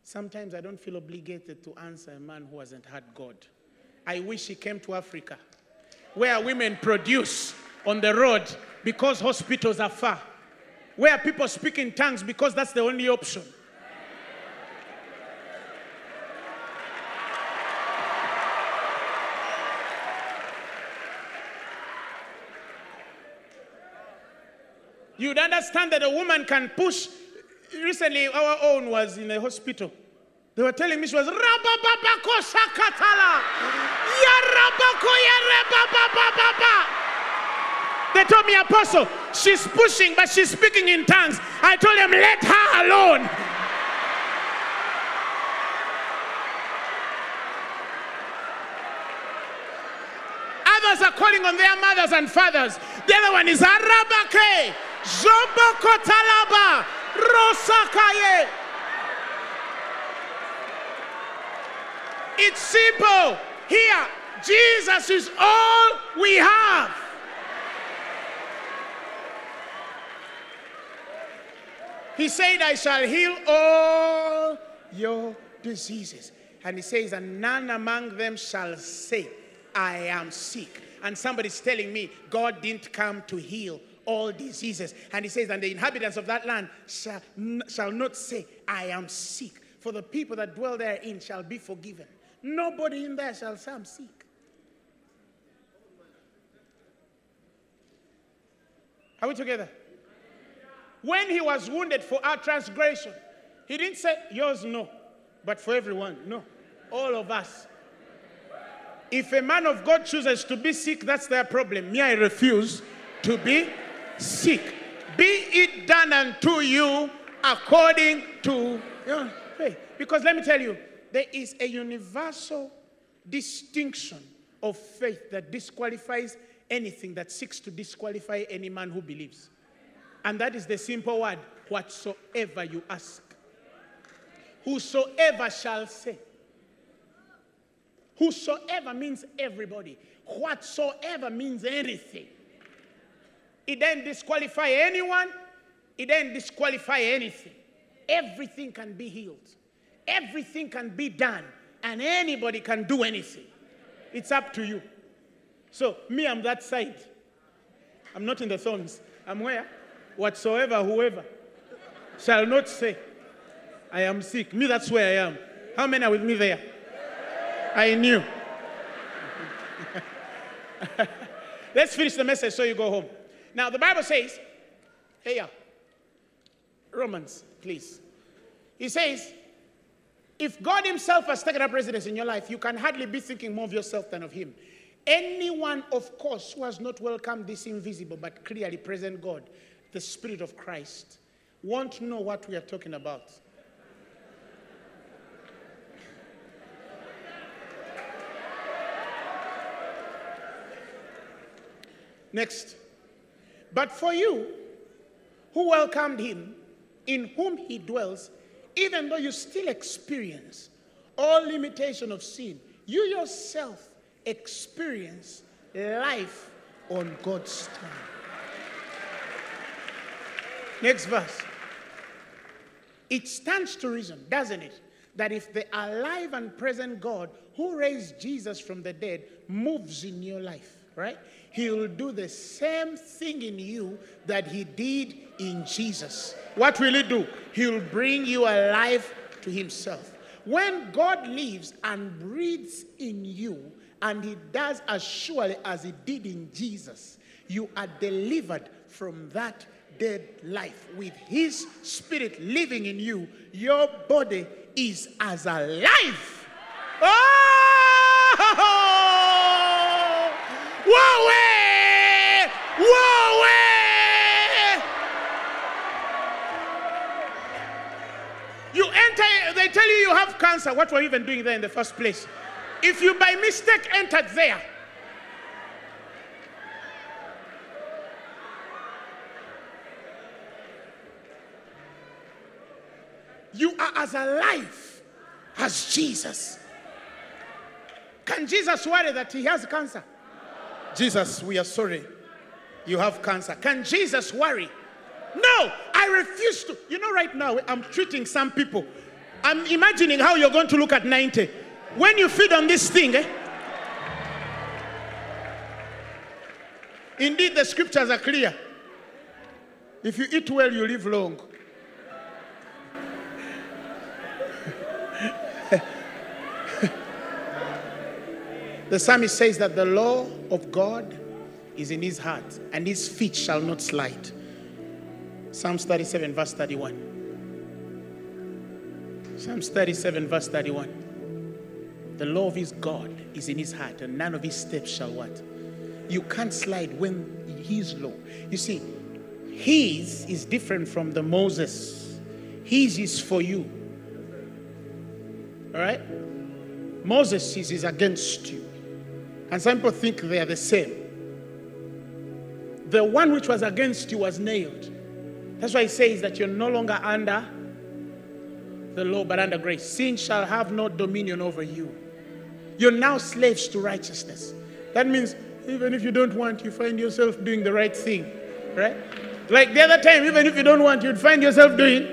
Sometimes I don't feel obligated to answer a man who hasn't had God. I wish he came to Africa, where women produce on the road because hospitals are far, where people speak in tongues because that's the only option. You'd understand that a woman can push. Recently, our own was in a hospital. They were telling me she was Rabababako Sakatala. Yarabako. They told me, Apostle, she's pushing, but she's speaking in tongues. I told them, let her alone. Others are calling on their mothers and fathers. The other one is Arabake. Jobokotalaba Rosakaye. It's simple. Here, Jesus is all we have. He said, I shall heal all your diseases. And he says, and none among them shall say, I am sick. And somebody's telling me, God didn't come to heal all diseases. And he says, And the inhabitants of that land shall, shall not say, I am sick, for the people that dwell therein shall be forgiven. Nobody in there shall say, I'm sick. Are we together? When he was wounded for our transgression, he didn't say, Yours, no, but for everyone, no. All of us. If a man of God chooses to be sick, that's their problem. Me, I refuse to be sick. Be it done unto you according to your faith. Because let me tell you, there is a universal distinction of faith that disqualifies anything that seeks to disqualify any man who believes. And that is the simple word whatsoever you ask. Whosoever shall say. Whosoever means everybody. Whatsoever means anything. It doesn't disqualify anyone, it doesn't disqualify anything. Everything can be healed, everything can be done, and anybody can do anything. It's up to you. So, me, I'm that side. I'm not in the thorns. I'm where? Whatsoever, whoever shall not say, I am sick. Me, that's where I am. How many are with me there? I knew. Let's finish the message so you go home. Now, the Bible says, yeah. Romans, please. He says, if God Himself has taken up residence in your life, you can hardly be thinking more of yourself than of Him. Anyone, of course, who has not welcomed this invisible but clearly present God, the Spirit of Christ, won't know what we are talking about. Next. But for you, who welcomed him, in whom he dwells, even though you still experience all limitation of sin, you yourself experience life on God's time. Next verse. It stands to reason, doesn't it, that if the alive and present God who raised Jesus from the dead moves in your life, right? He will do the same thing in you that he did in Jesus. What will he do? He will bring you alive to himself. When God lives and breathes in you, and he does as surely as he did in Jesus, you are delivered from that dead life. With his spirit living in you, your body is as alive. Oh! Whoa! Eh? Whoa! Eh? You enter, they tell you you have cancer. What were you even doing there in the first place? If you by mistake entered there, you are as alive as Jesus. Can Jesus worry that he has cancer? Jesus, we are sorry. You have cancer. Can Jesus worry? No, I refuse to. You know, right now, I'm treating some people. I'm imagining how you're going to look at 90. When you feed on this thing, eh? Indeed, the scriptures are clear. If you eat well, you live long. The psalmist says that the law of God is in his heart, and his feet shall not slide. Psalms 37, verse 31. Psalms 37, verse 31. The law of his God is in his heart, and none of his steps shall what? You can't slide when his law. You see, his is different from the Moses. His is for you. All right? Moses is, is against you. And some people think they are the same. The one which was against you was nailed. That's why he says that you're no longer under the law, but under grace. Sin shall have no dominion over you. You're now slaves to righteousness. That means even if you don't want, you find yourself doing the right thing, right? Like the other time, even if you don't want, you'd find yourself doing.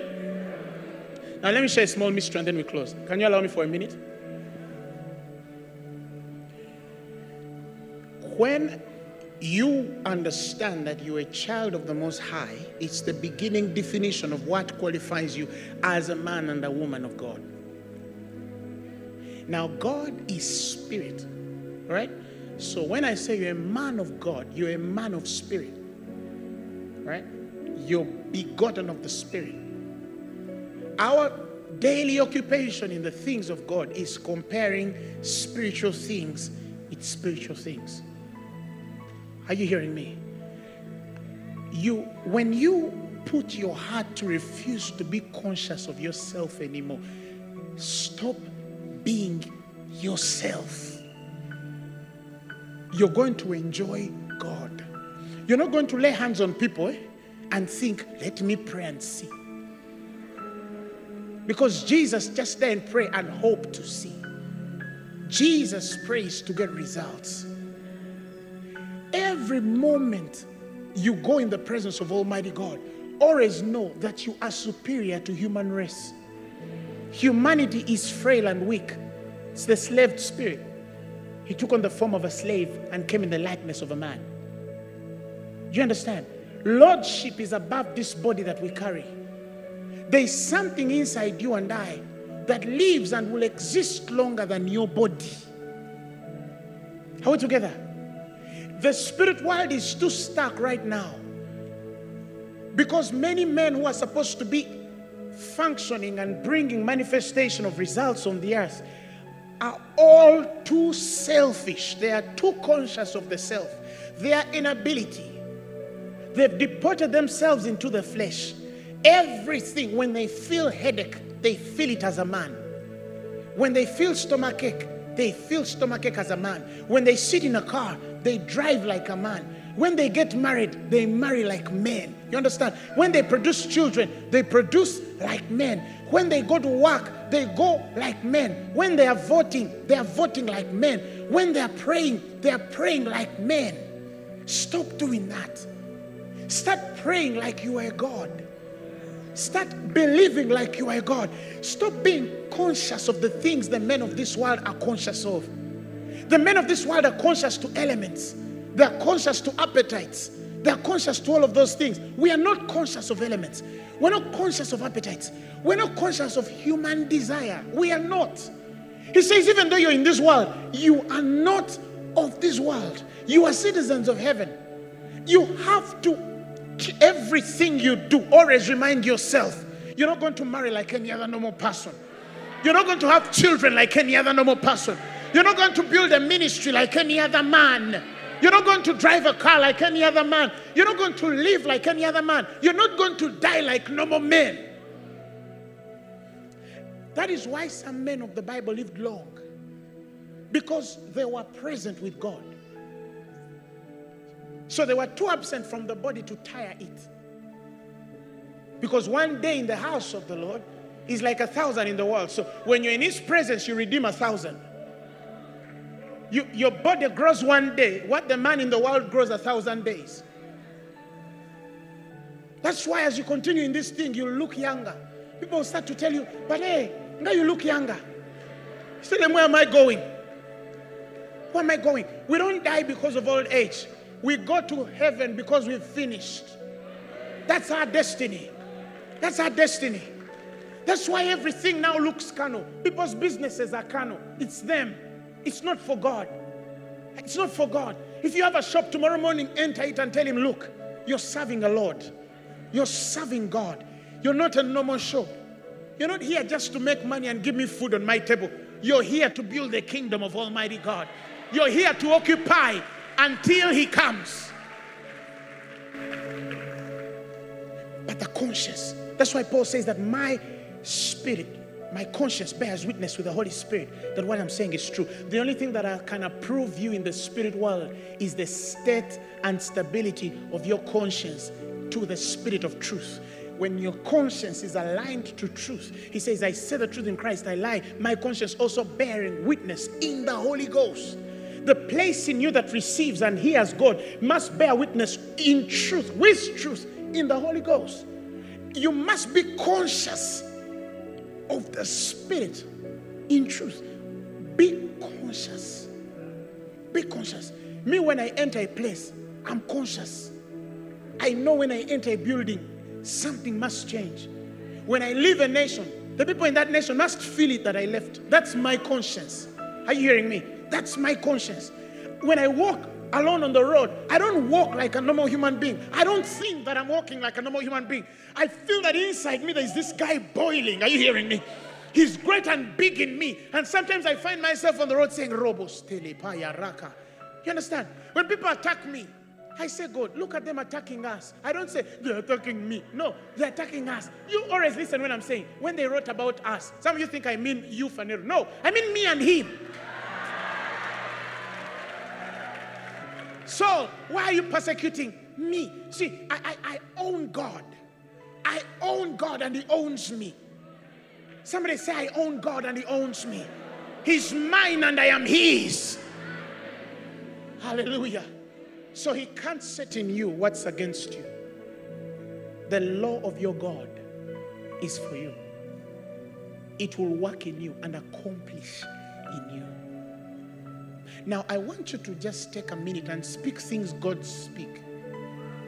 Now, let me share a small mystery and then we close. Can you allow me for a minute? When you understand that you're a child of the Most High, it's the beginning definition of what qualifies you as a man and a woman of God. Now, God is spirit, right? So when I say you're a man of God, you're a man of spirit, right? You're begotten of the spirit. Our daily occupation in the things of God is comparing spiritual things with spiritual things. Are you hearing me? You, when you put your heart to refuse to be conscious of yourself anymore, stop being yourself. You're going to enjoy God. You're not going to lay hands on people eh, and think, let me pray and see. Because Jesus just didn't pray and hope to see. Jesus prays to get results. Every moment you go in the presence of Almighty God, always know that you are superior to human race. Humanity is frail and weak. It's the slave spirit. He took on the form of a slave and came in the likeness of a man. Do you understand? Lordship is above this body that we carry. There is something inside you and I that lives and will exist longer than your body. Are we together? The spirit world is too stuck right now because many men who are supposed to be functioning and bringing manifestation of results on the earth are all too selfish. They are too conscious of the self, their inability. They've deported themselves into the flesh. Everything, when they feel headache, they feel it as a man. When they feel stomachache, they feel stomachache as a man. When they sit in a car, they drive like a man. When they get married, they marry like men. You understand? When they produce children, they produce like men. When they go to work, they go like men. When they are voting, they are voting like men. When they are praying, they are praying like men. Stop doing that. Start praying like you are God. Start believing like you are God. Stop being conscious of the things the men of this world are conscious of. The men of this world are conscious to elements. They are conscious to appetites. They are conscious to all of those things. We are not conscious of elements. We're not conscious of appetites. We're not conscious of human desire. We are not. He says, even though you're in this world, you are not of this world. You are citizens of heaven. You have to, everything you do, always remind yourself you're not going to marry like any other normal person. You're not going to have children like any other normal person. You're not going to build a ministry like any other man. You're not going to drive a car like any other man. You're not going to live like any other man. You're not going to die like normal men. That is why some men of the Bible lived long. Because they were present with God. So they were too absent from the body to tire it. Because one day in the house of the Lord is like a thousand in the world. So when you're in His presence, you redeem a thousand. You, your body grows one day, what the man in the world grows a thousand days. That's why as you continue in this thing, you look younger. People start to tell you, but hey, now you look younger. Say them, where am I going? Where am I going? We don't die because of old age. We go to heaven because we've finished. That's our destiny. That's our destiny. That's why everything now looks carnal. People's businesses are carnal. It's them. It's not for God. It's not for God. If you have a shop tomorrow morning, enter it and tell him, look, you're serving a Lord. You're serving God. You're not a normal shop. You're not here just to make money and give me food on my table. You're here to build the kingdom of Almighty God. You're here to occupy until He comes. But the conscience. That's why Paul says that my spirit my conscience bears witness with the Holy Spirit that what I'm saying is true. The only thing that I can approve you in the spirit world is the state and stability of your conscience to the spirit of truth. When your conscience is aligned to truth, he says, I say the truth in Christ, I lie. My conscience also bearing witness in the Holy Ghost. The place in you that receives and hears God must bear witness in truth, with truth, in the Holy Ghost. You must be conscious of the Spirit in truth. Be conscious. Be conscious. Me, when I enter a place, I'm conscious. I know when I enter a building, something must change. When I leave a nation, the people in that nation must feel it that I left. That's my conscience. Are you hearing me? That's my conscience. When I walk alone on the road, I don't walk like a normal human being. I don't think that I'm walking like a normal human being. I feel that inside me there's this guy boiling. Are you hearing me? He's great and big in me. And sometimes I find myself on the road saying, Robos raka. You understand? When people attack me, I say, God, look at them attacking us. I don't say, they're attacking me. No, they're attacking us. You always listen when I'm saying, when they wrote about us. Some of you think I mean you, Phaneroo. No, I mean me and him. Saul, why are you persecuting me? See, I, I, I own God. I own God and He owns me. Somebody say, I own God and He owns me. He's mine and I am His. Hallelujah. So He can't set in you what's against you. The law of your God is for you, it will work in you and accomplish in you. Now, I want you to just take a minute and speak things God speak.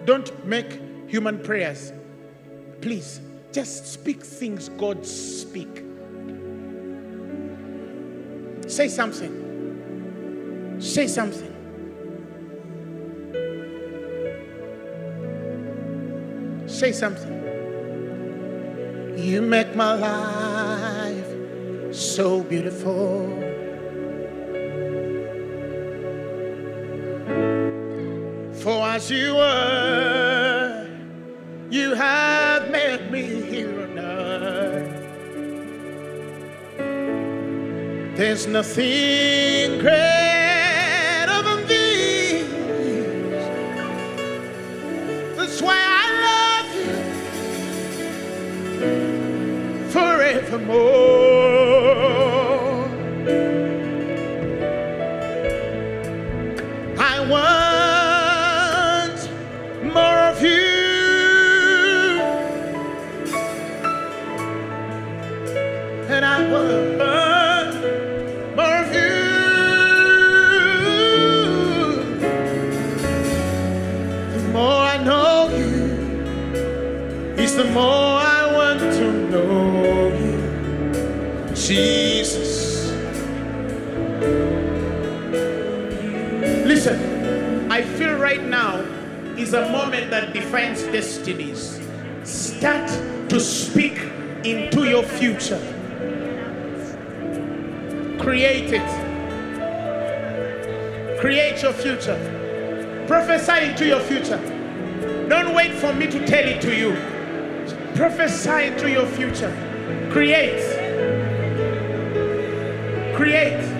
Don't make human prayers. Please, just speak things God speak. Say something. Say something. Say something. You make my life so beautiful. For as you were, you have made me here earth. There's nothing greater than these. That's why I love you forevermore. Is a moment that defines destinies. Start to speak into your future. Create it. Create your future. Prophesy into your future. Don't wait for me to tell it to you. Prophesy into your future. Create. Create.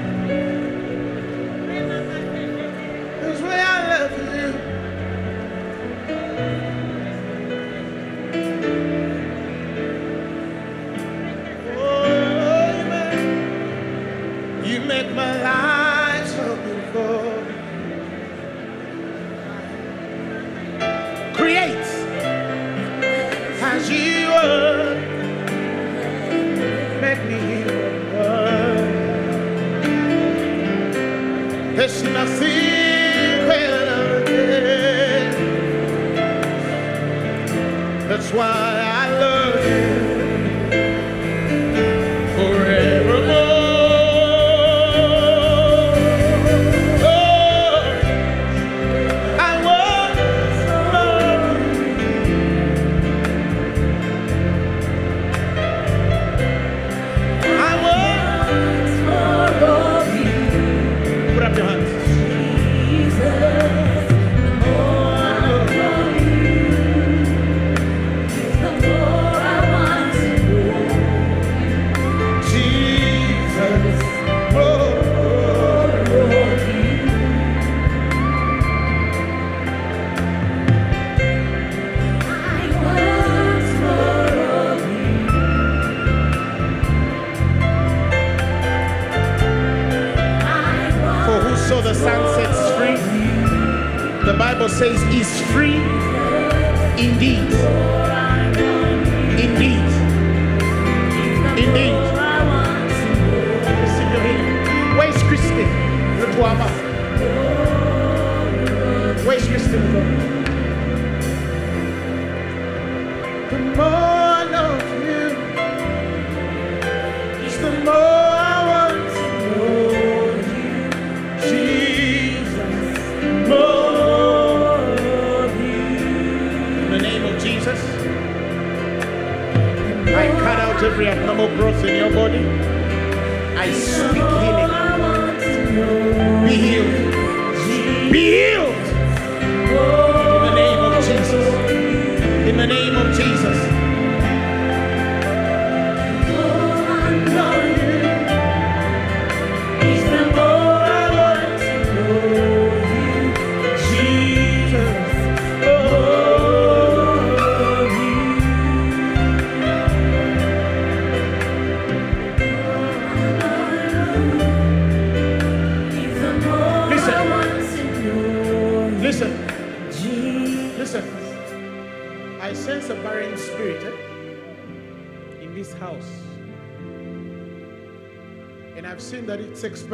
There's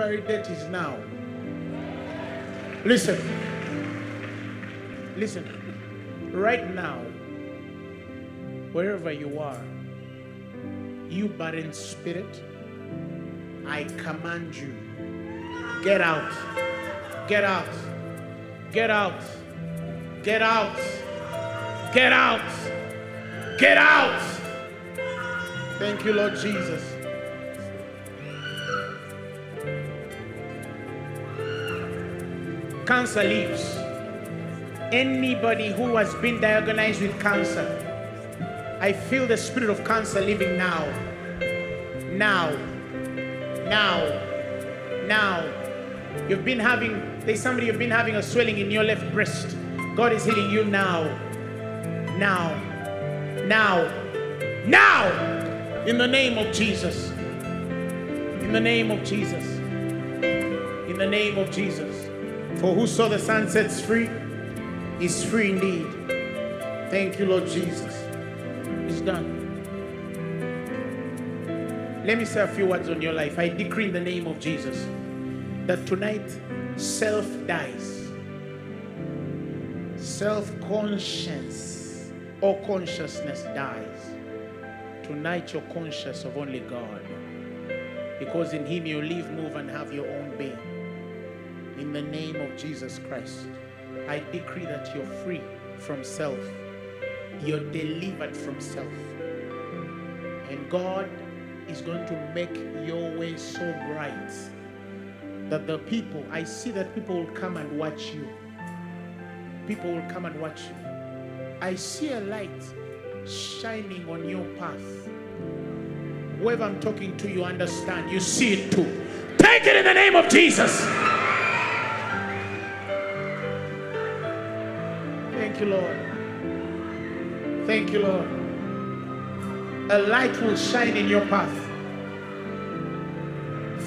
expiry date is now. Listen. Listen. Right now, wherever you are, you barren spirit, I command you get out, get out, get out, get out, get out, get out. Thank you, Lord Jesus. Cancer leaves. Anybody who has been diagnosed with cancer, I feel the spirit of cancer leaving now. Now. Now. Now. You've been having, there's somebody you've been having a swelling in your left breast. God is healing you now. Now. Now. Now. In the name of Jesus. In the name of Jesus. In the name of Jesus. For who saw the Son sets free is free indeed. Thank you, Lord Jesus. It's done. Let me say a few words on your life. I decree in the name of Jesus that tonight self dies. Self conscience or consciousness dies. Tonight you're conscious of only God. Because in Him you live, move, and have your own being. In the name of Jesus Christ, I decree that you're free from self. You're delivered from self. And God is going to make your way so bright that the people, I see that people will come and watch you. People will come and watch you. I see a light shining on your path. Whoever I'm talking to, you understand. You see it too. Take it in the name of Jesus. Thank you, Lord. Thank you, Lord. A light will shine in your path.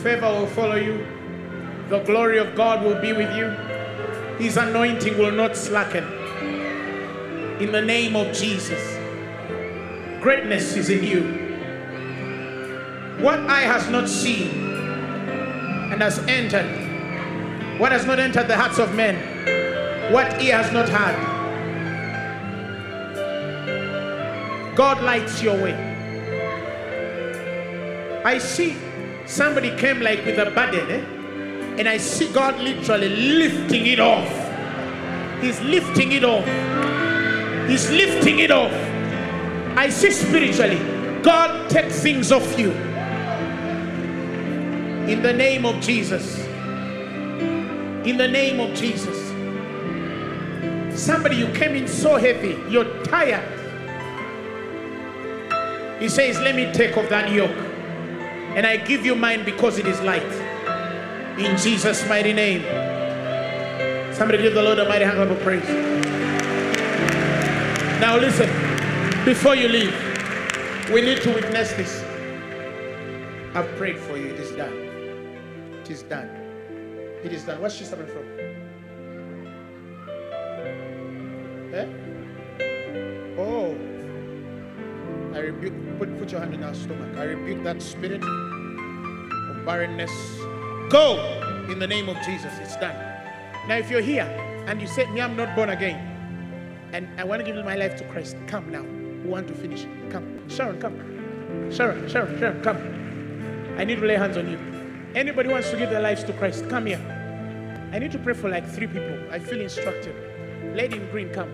Favor will follow you. The glory of God will be with you. His anointing will not slacken. In the name of Jesus. Greatness is in you. What eye has not seen and has entered, what has not entered the hearts of men, what ear has not heard. God lights your way. I see somebody came like with a burden, eh? and I see God literally lifting it off. He's lifting it off. He's lifting it off. I see spiritually, God take things off you. In the name of Jesus. In the name of Jesus. Somebody, you came in so heavy, you're tired. He says, Let me take off that yoke. And I give you mine because it is light. In Jesus' mighty name. Somebody give the Lord a mighty hand of praise. Now listen, before you leave, we need to witness this. I've prayed for you. It is done. It is done. It is done. Where's she coming from? Eh? I rebuke, put, put your hand in our stomach. I rebuke that spirit of barrenness. Go in the name of Jesus. It's done. Now, if you're here and you say, Me, I'm not born again, and I want to give my life to Christ, come now. We want to finish. Come. Sharon, come. Sharon, Sharon, Sharon, come. I need to lay hands on you. Anybody wants to give their lives to Christ, come here. I need to pray for like three people. I feel instructed. Lady in green, come.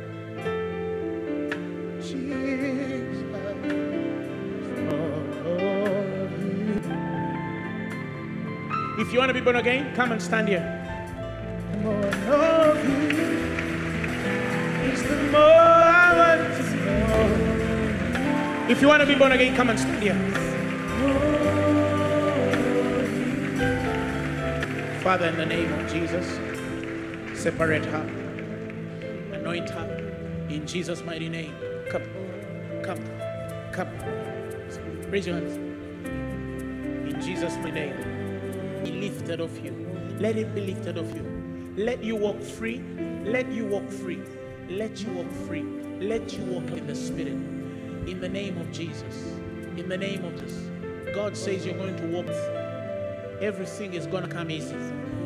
You want to be born again, come and stand here. More of you is the more I want to know. If you want to be born again, come and stand here. Father, in the name of Jesus, separate her, anoint her in Jesus' mighty name. Come, come, come. Raise your hands. In Jesus' mighty name lifted off you. Let it be lifted off you. Let you walk free. Let you walk free. Let you walk free. Let you walk in the Spirit. In the name of Jesus. In the name of Jesus. God says you're going to walk. Free. Everything is going to come easy.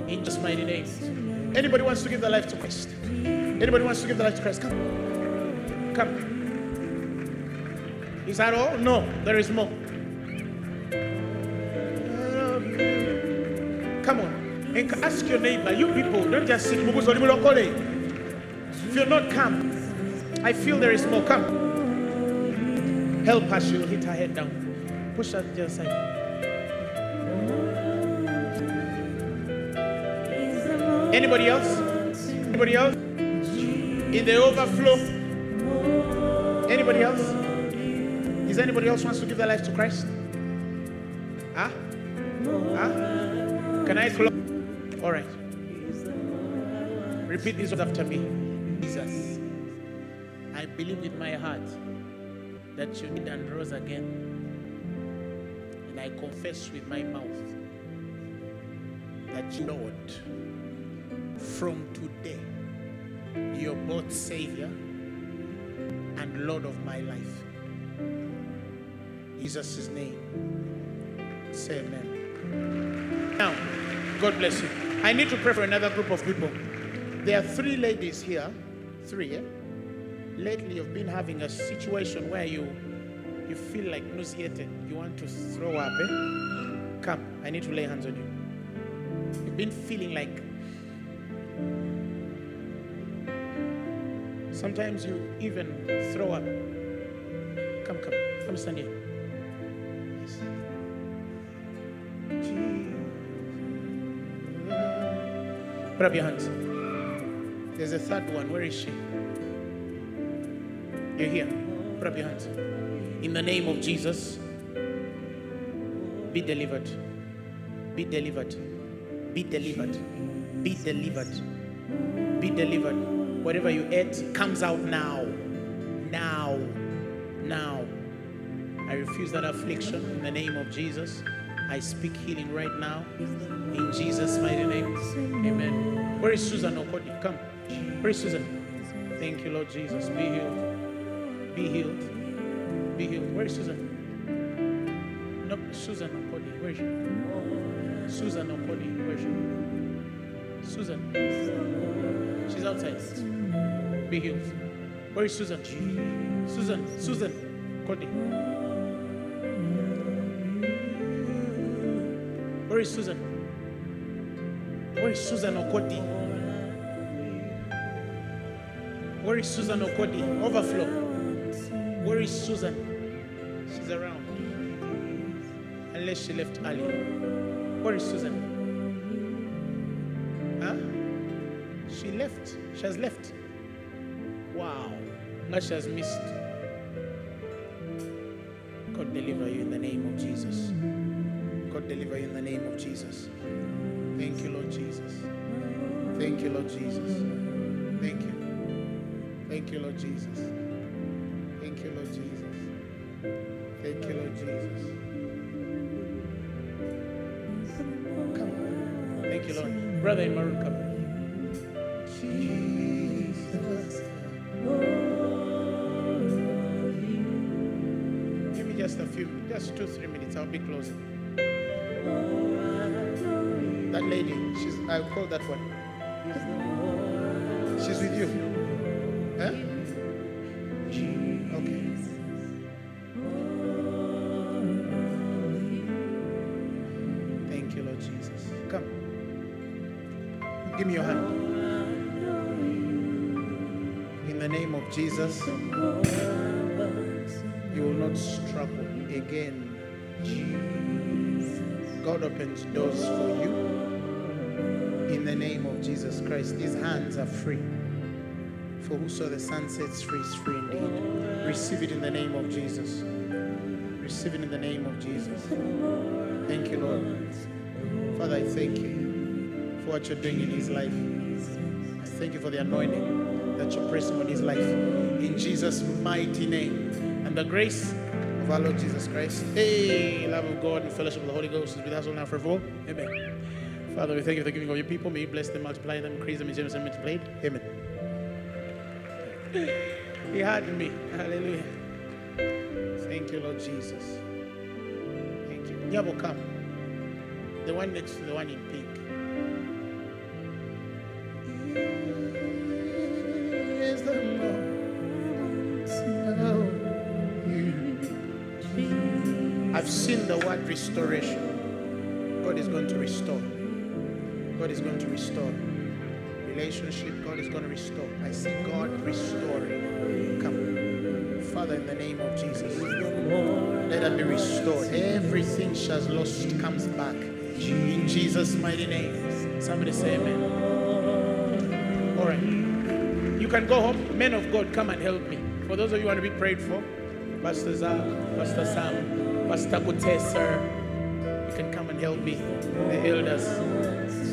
In just mighty name. Anybody wants to give their life to Christ? Anybody wants to give their life to Christ? Come. Come. Is that all? No, there is more. Ask your neighbor. You people, don't just sit. If you're not, come. I feel there is more. Come. Help her. She'll hit her head down. Push her to the side. Anybody else? Anybody else? In the overflow? Anybody else? Is anybody else wants to give their life to Christ? Huh? Huh? Can I close? All right. Repeat this after me. Jesus, I believe with my heart that you need and rose again. And I confess with my mouth that you, Lord, from today, you're both Savior and Lord of my life. Jesus' name. Say amen. Now, God bless you. I need to pray for another group of people. There are three ladies here. Three, eh? Lately, you've been having a situation where you you feel like nauseated. You want to throw up, eh? Come, I need to lay hands on you. You've been feeling like sometimes you even throw up. Come, come, come stand here. Put up your hands. There's a third one. Where is she? You're here. Put up your hands. In the name of Jesus, be delivered. Be delivered. Be delivered. Be delivered. Be delivered. Whatever you ate comes out now. Now. Now. I refuse that affliction in the name of Jesus. I speak healing right now in Jesus' mighty name. Amen. Where is Susan Okodi? Come. Where is Susan? Thank you, Lord Jesus. Be healed. Be healed. Be healed. Where is Susan? No, Susan Okodi. Where is she? Susan Okodi. Where is she? Susan. She's outside. Be healed. Where is Susan? Susan. Susan. Okodi. Where is Susan? Where is Susan Okodi? Where is Susan Okodi? Overflow. Where is Susan? She's around. Unless she left early. Where is Susan? Huh? She left. She has left. Wow. Now she has missed. Jesus. Thank you, Lord Jesus. Thank you, Lord Jesus. Come. Thank you, Lord. Brother in maroon, come. Jesus. Give me just a few, just two, three minutes. I'll be closing. That lady, she's I'll call that one. She's with you. Give me your hand. In the name of Jesus, you will not struggle again. God opens doors for you. In the name of Jesus Christ, these hands are free. For whoso the Son sets free is free indeed. Receive it in the name of Jesus. Receive it in the name of Jesus. Thank you, Lord. Father, I thank you what you're doing in his life. I thank you for the anointing that you're pressing on his life. In Jesus' mighty name. And the grace of our Lord Jesus Christ. Hey, love of God and fellowship of the Holy Ghost is with us all now forever. Amen. Father, we thank you for the giving of your people. May you bless them, multiply them, increase them in generous and multiplied. Amen. He had me. Hallelujah. Thank you, Lord Jesus. Thank you. Nyabo, come. The one next to the one in pink. Seen the word restoration. God is going to restore. God is going to restore. Relationship, God is going to restore. I see God restoring. Come. Father, in the name of Jesus, let her be restored. Everything she has lost comes back. In Jesus' mighty name. Somebody say amen. All right. You can go home. Men of God, come and help me. For those of you who want to be prayed for, Pastor Zach, Pastor Sam, Pastor Kutesa, you can come and help me. The elders.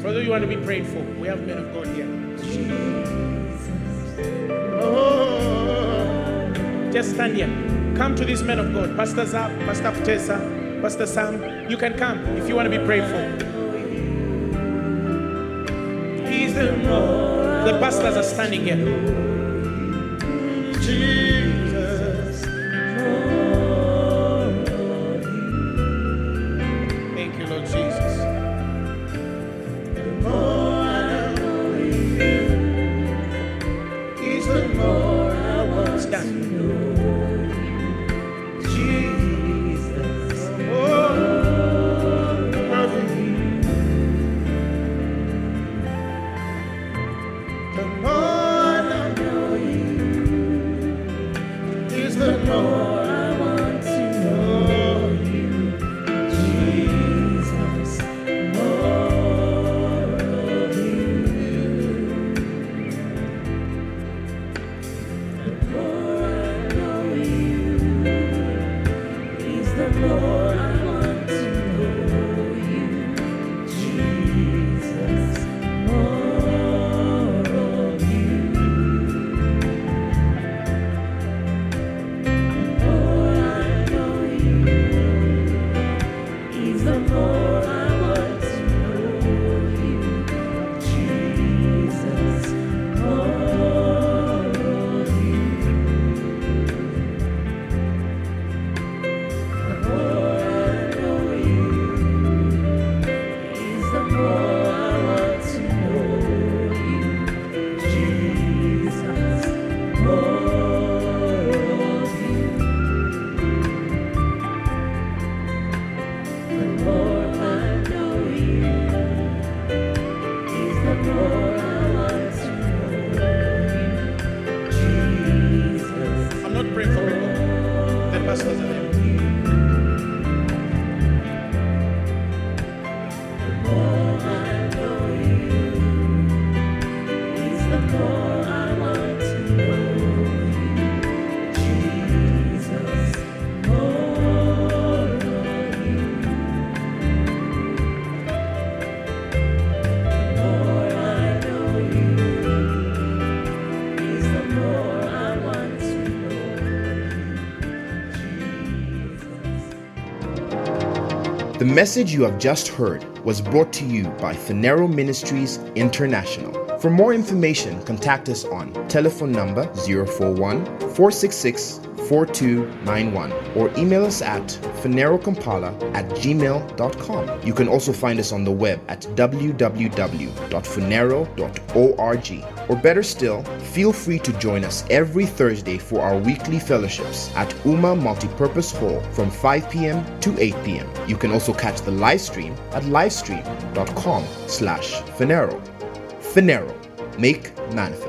Those you want to be prayed for, we have men of God here. Oh, just stand here. Come to these men of God. Pastor Zap, Pastor Kutesa, Pastor Sam. You can come if you want to be prayed for. The, the pastors are standing here. Message you have just heard was brought to you by Phaneroo Ministries International. For more information, contact us on telephone number 041 466 4291 or email us at phanerookampala at gmail.com. You can also find us on the web at www.phaneroo.org. Or better still, feel free to join us every Thursday for our weekly fellowships at Uma Multipurpose Hall from 5 p.m. to 8 p.m. You can also catch the live stream at livestream.com slash Phaneroo. Phaneroo, make manifest.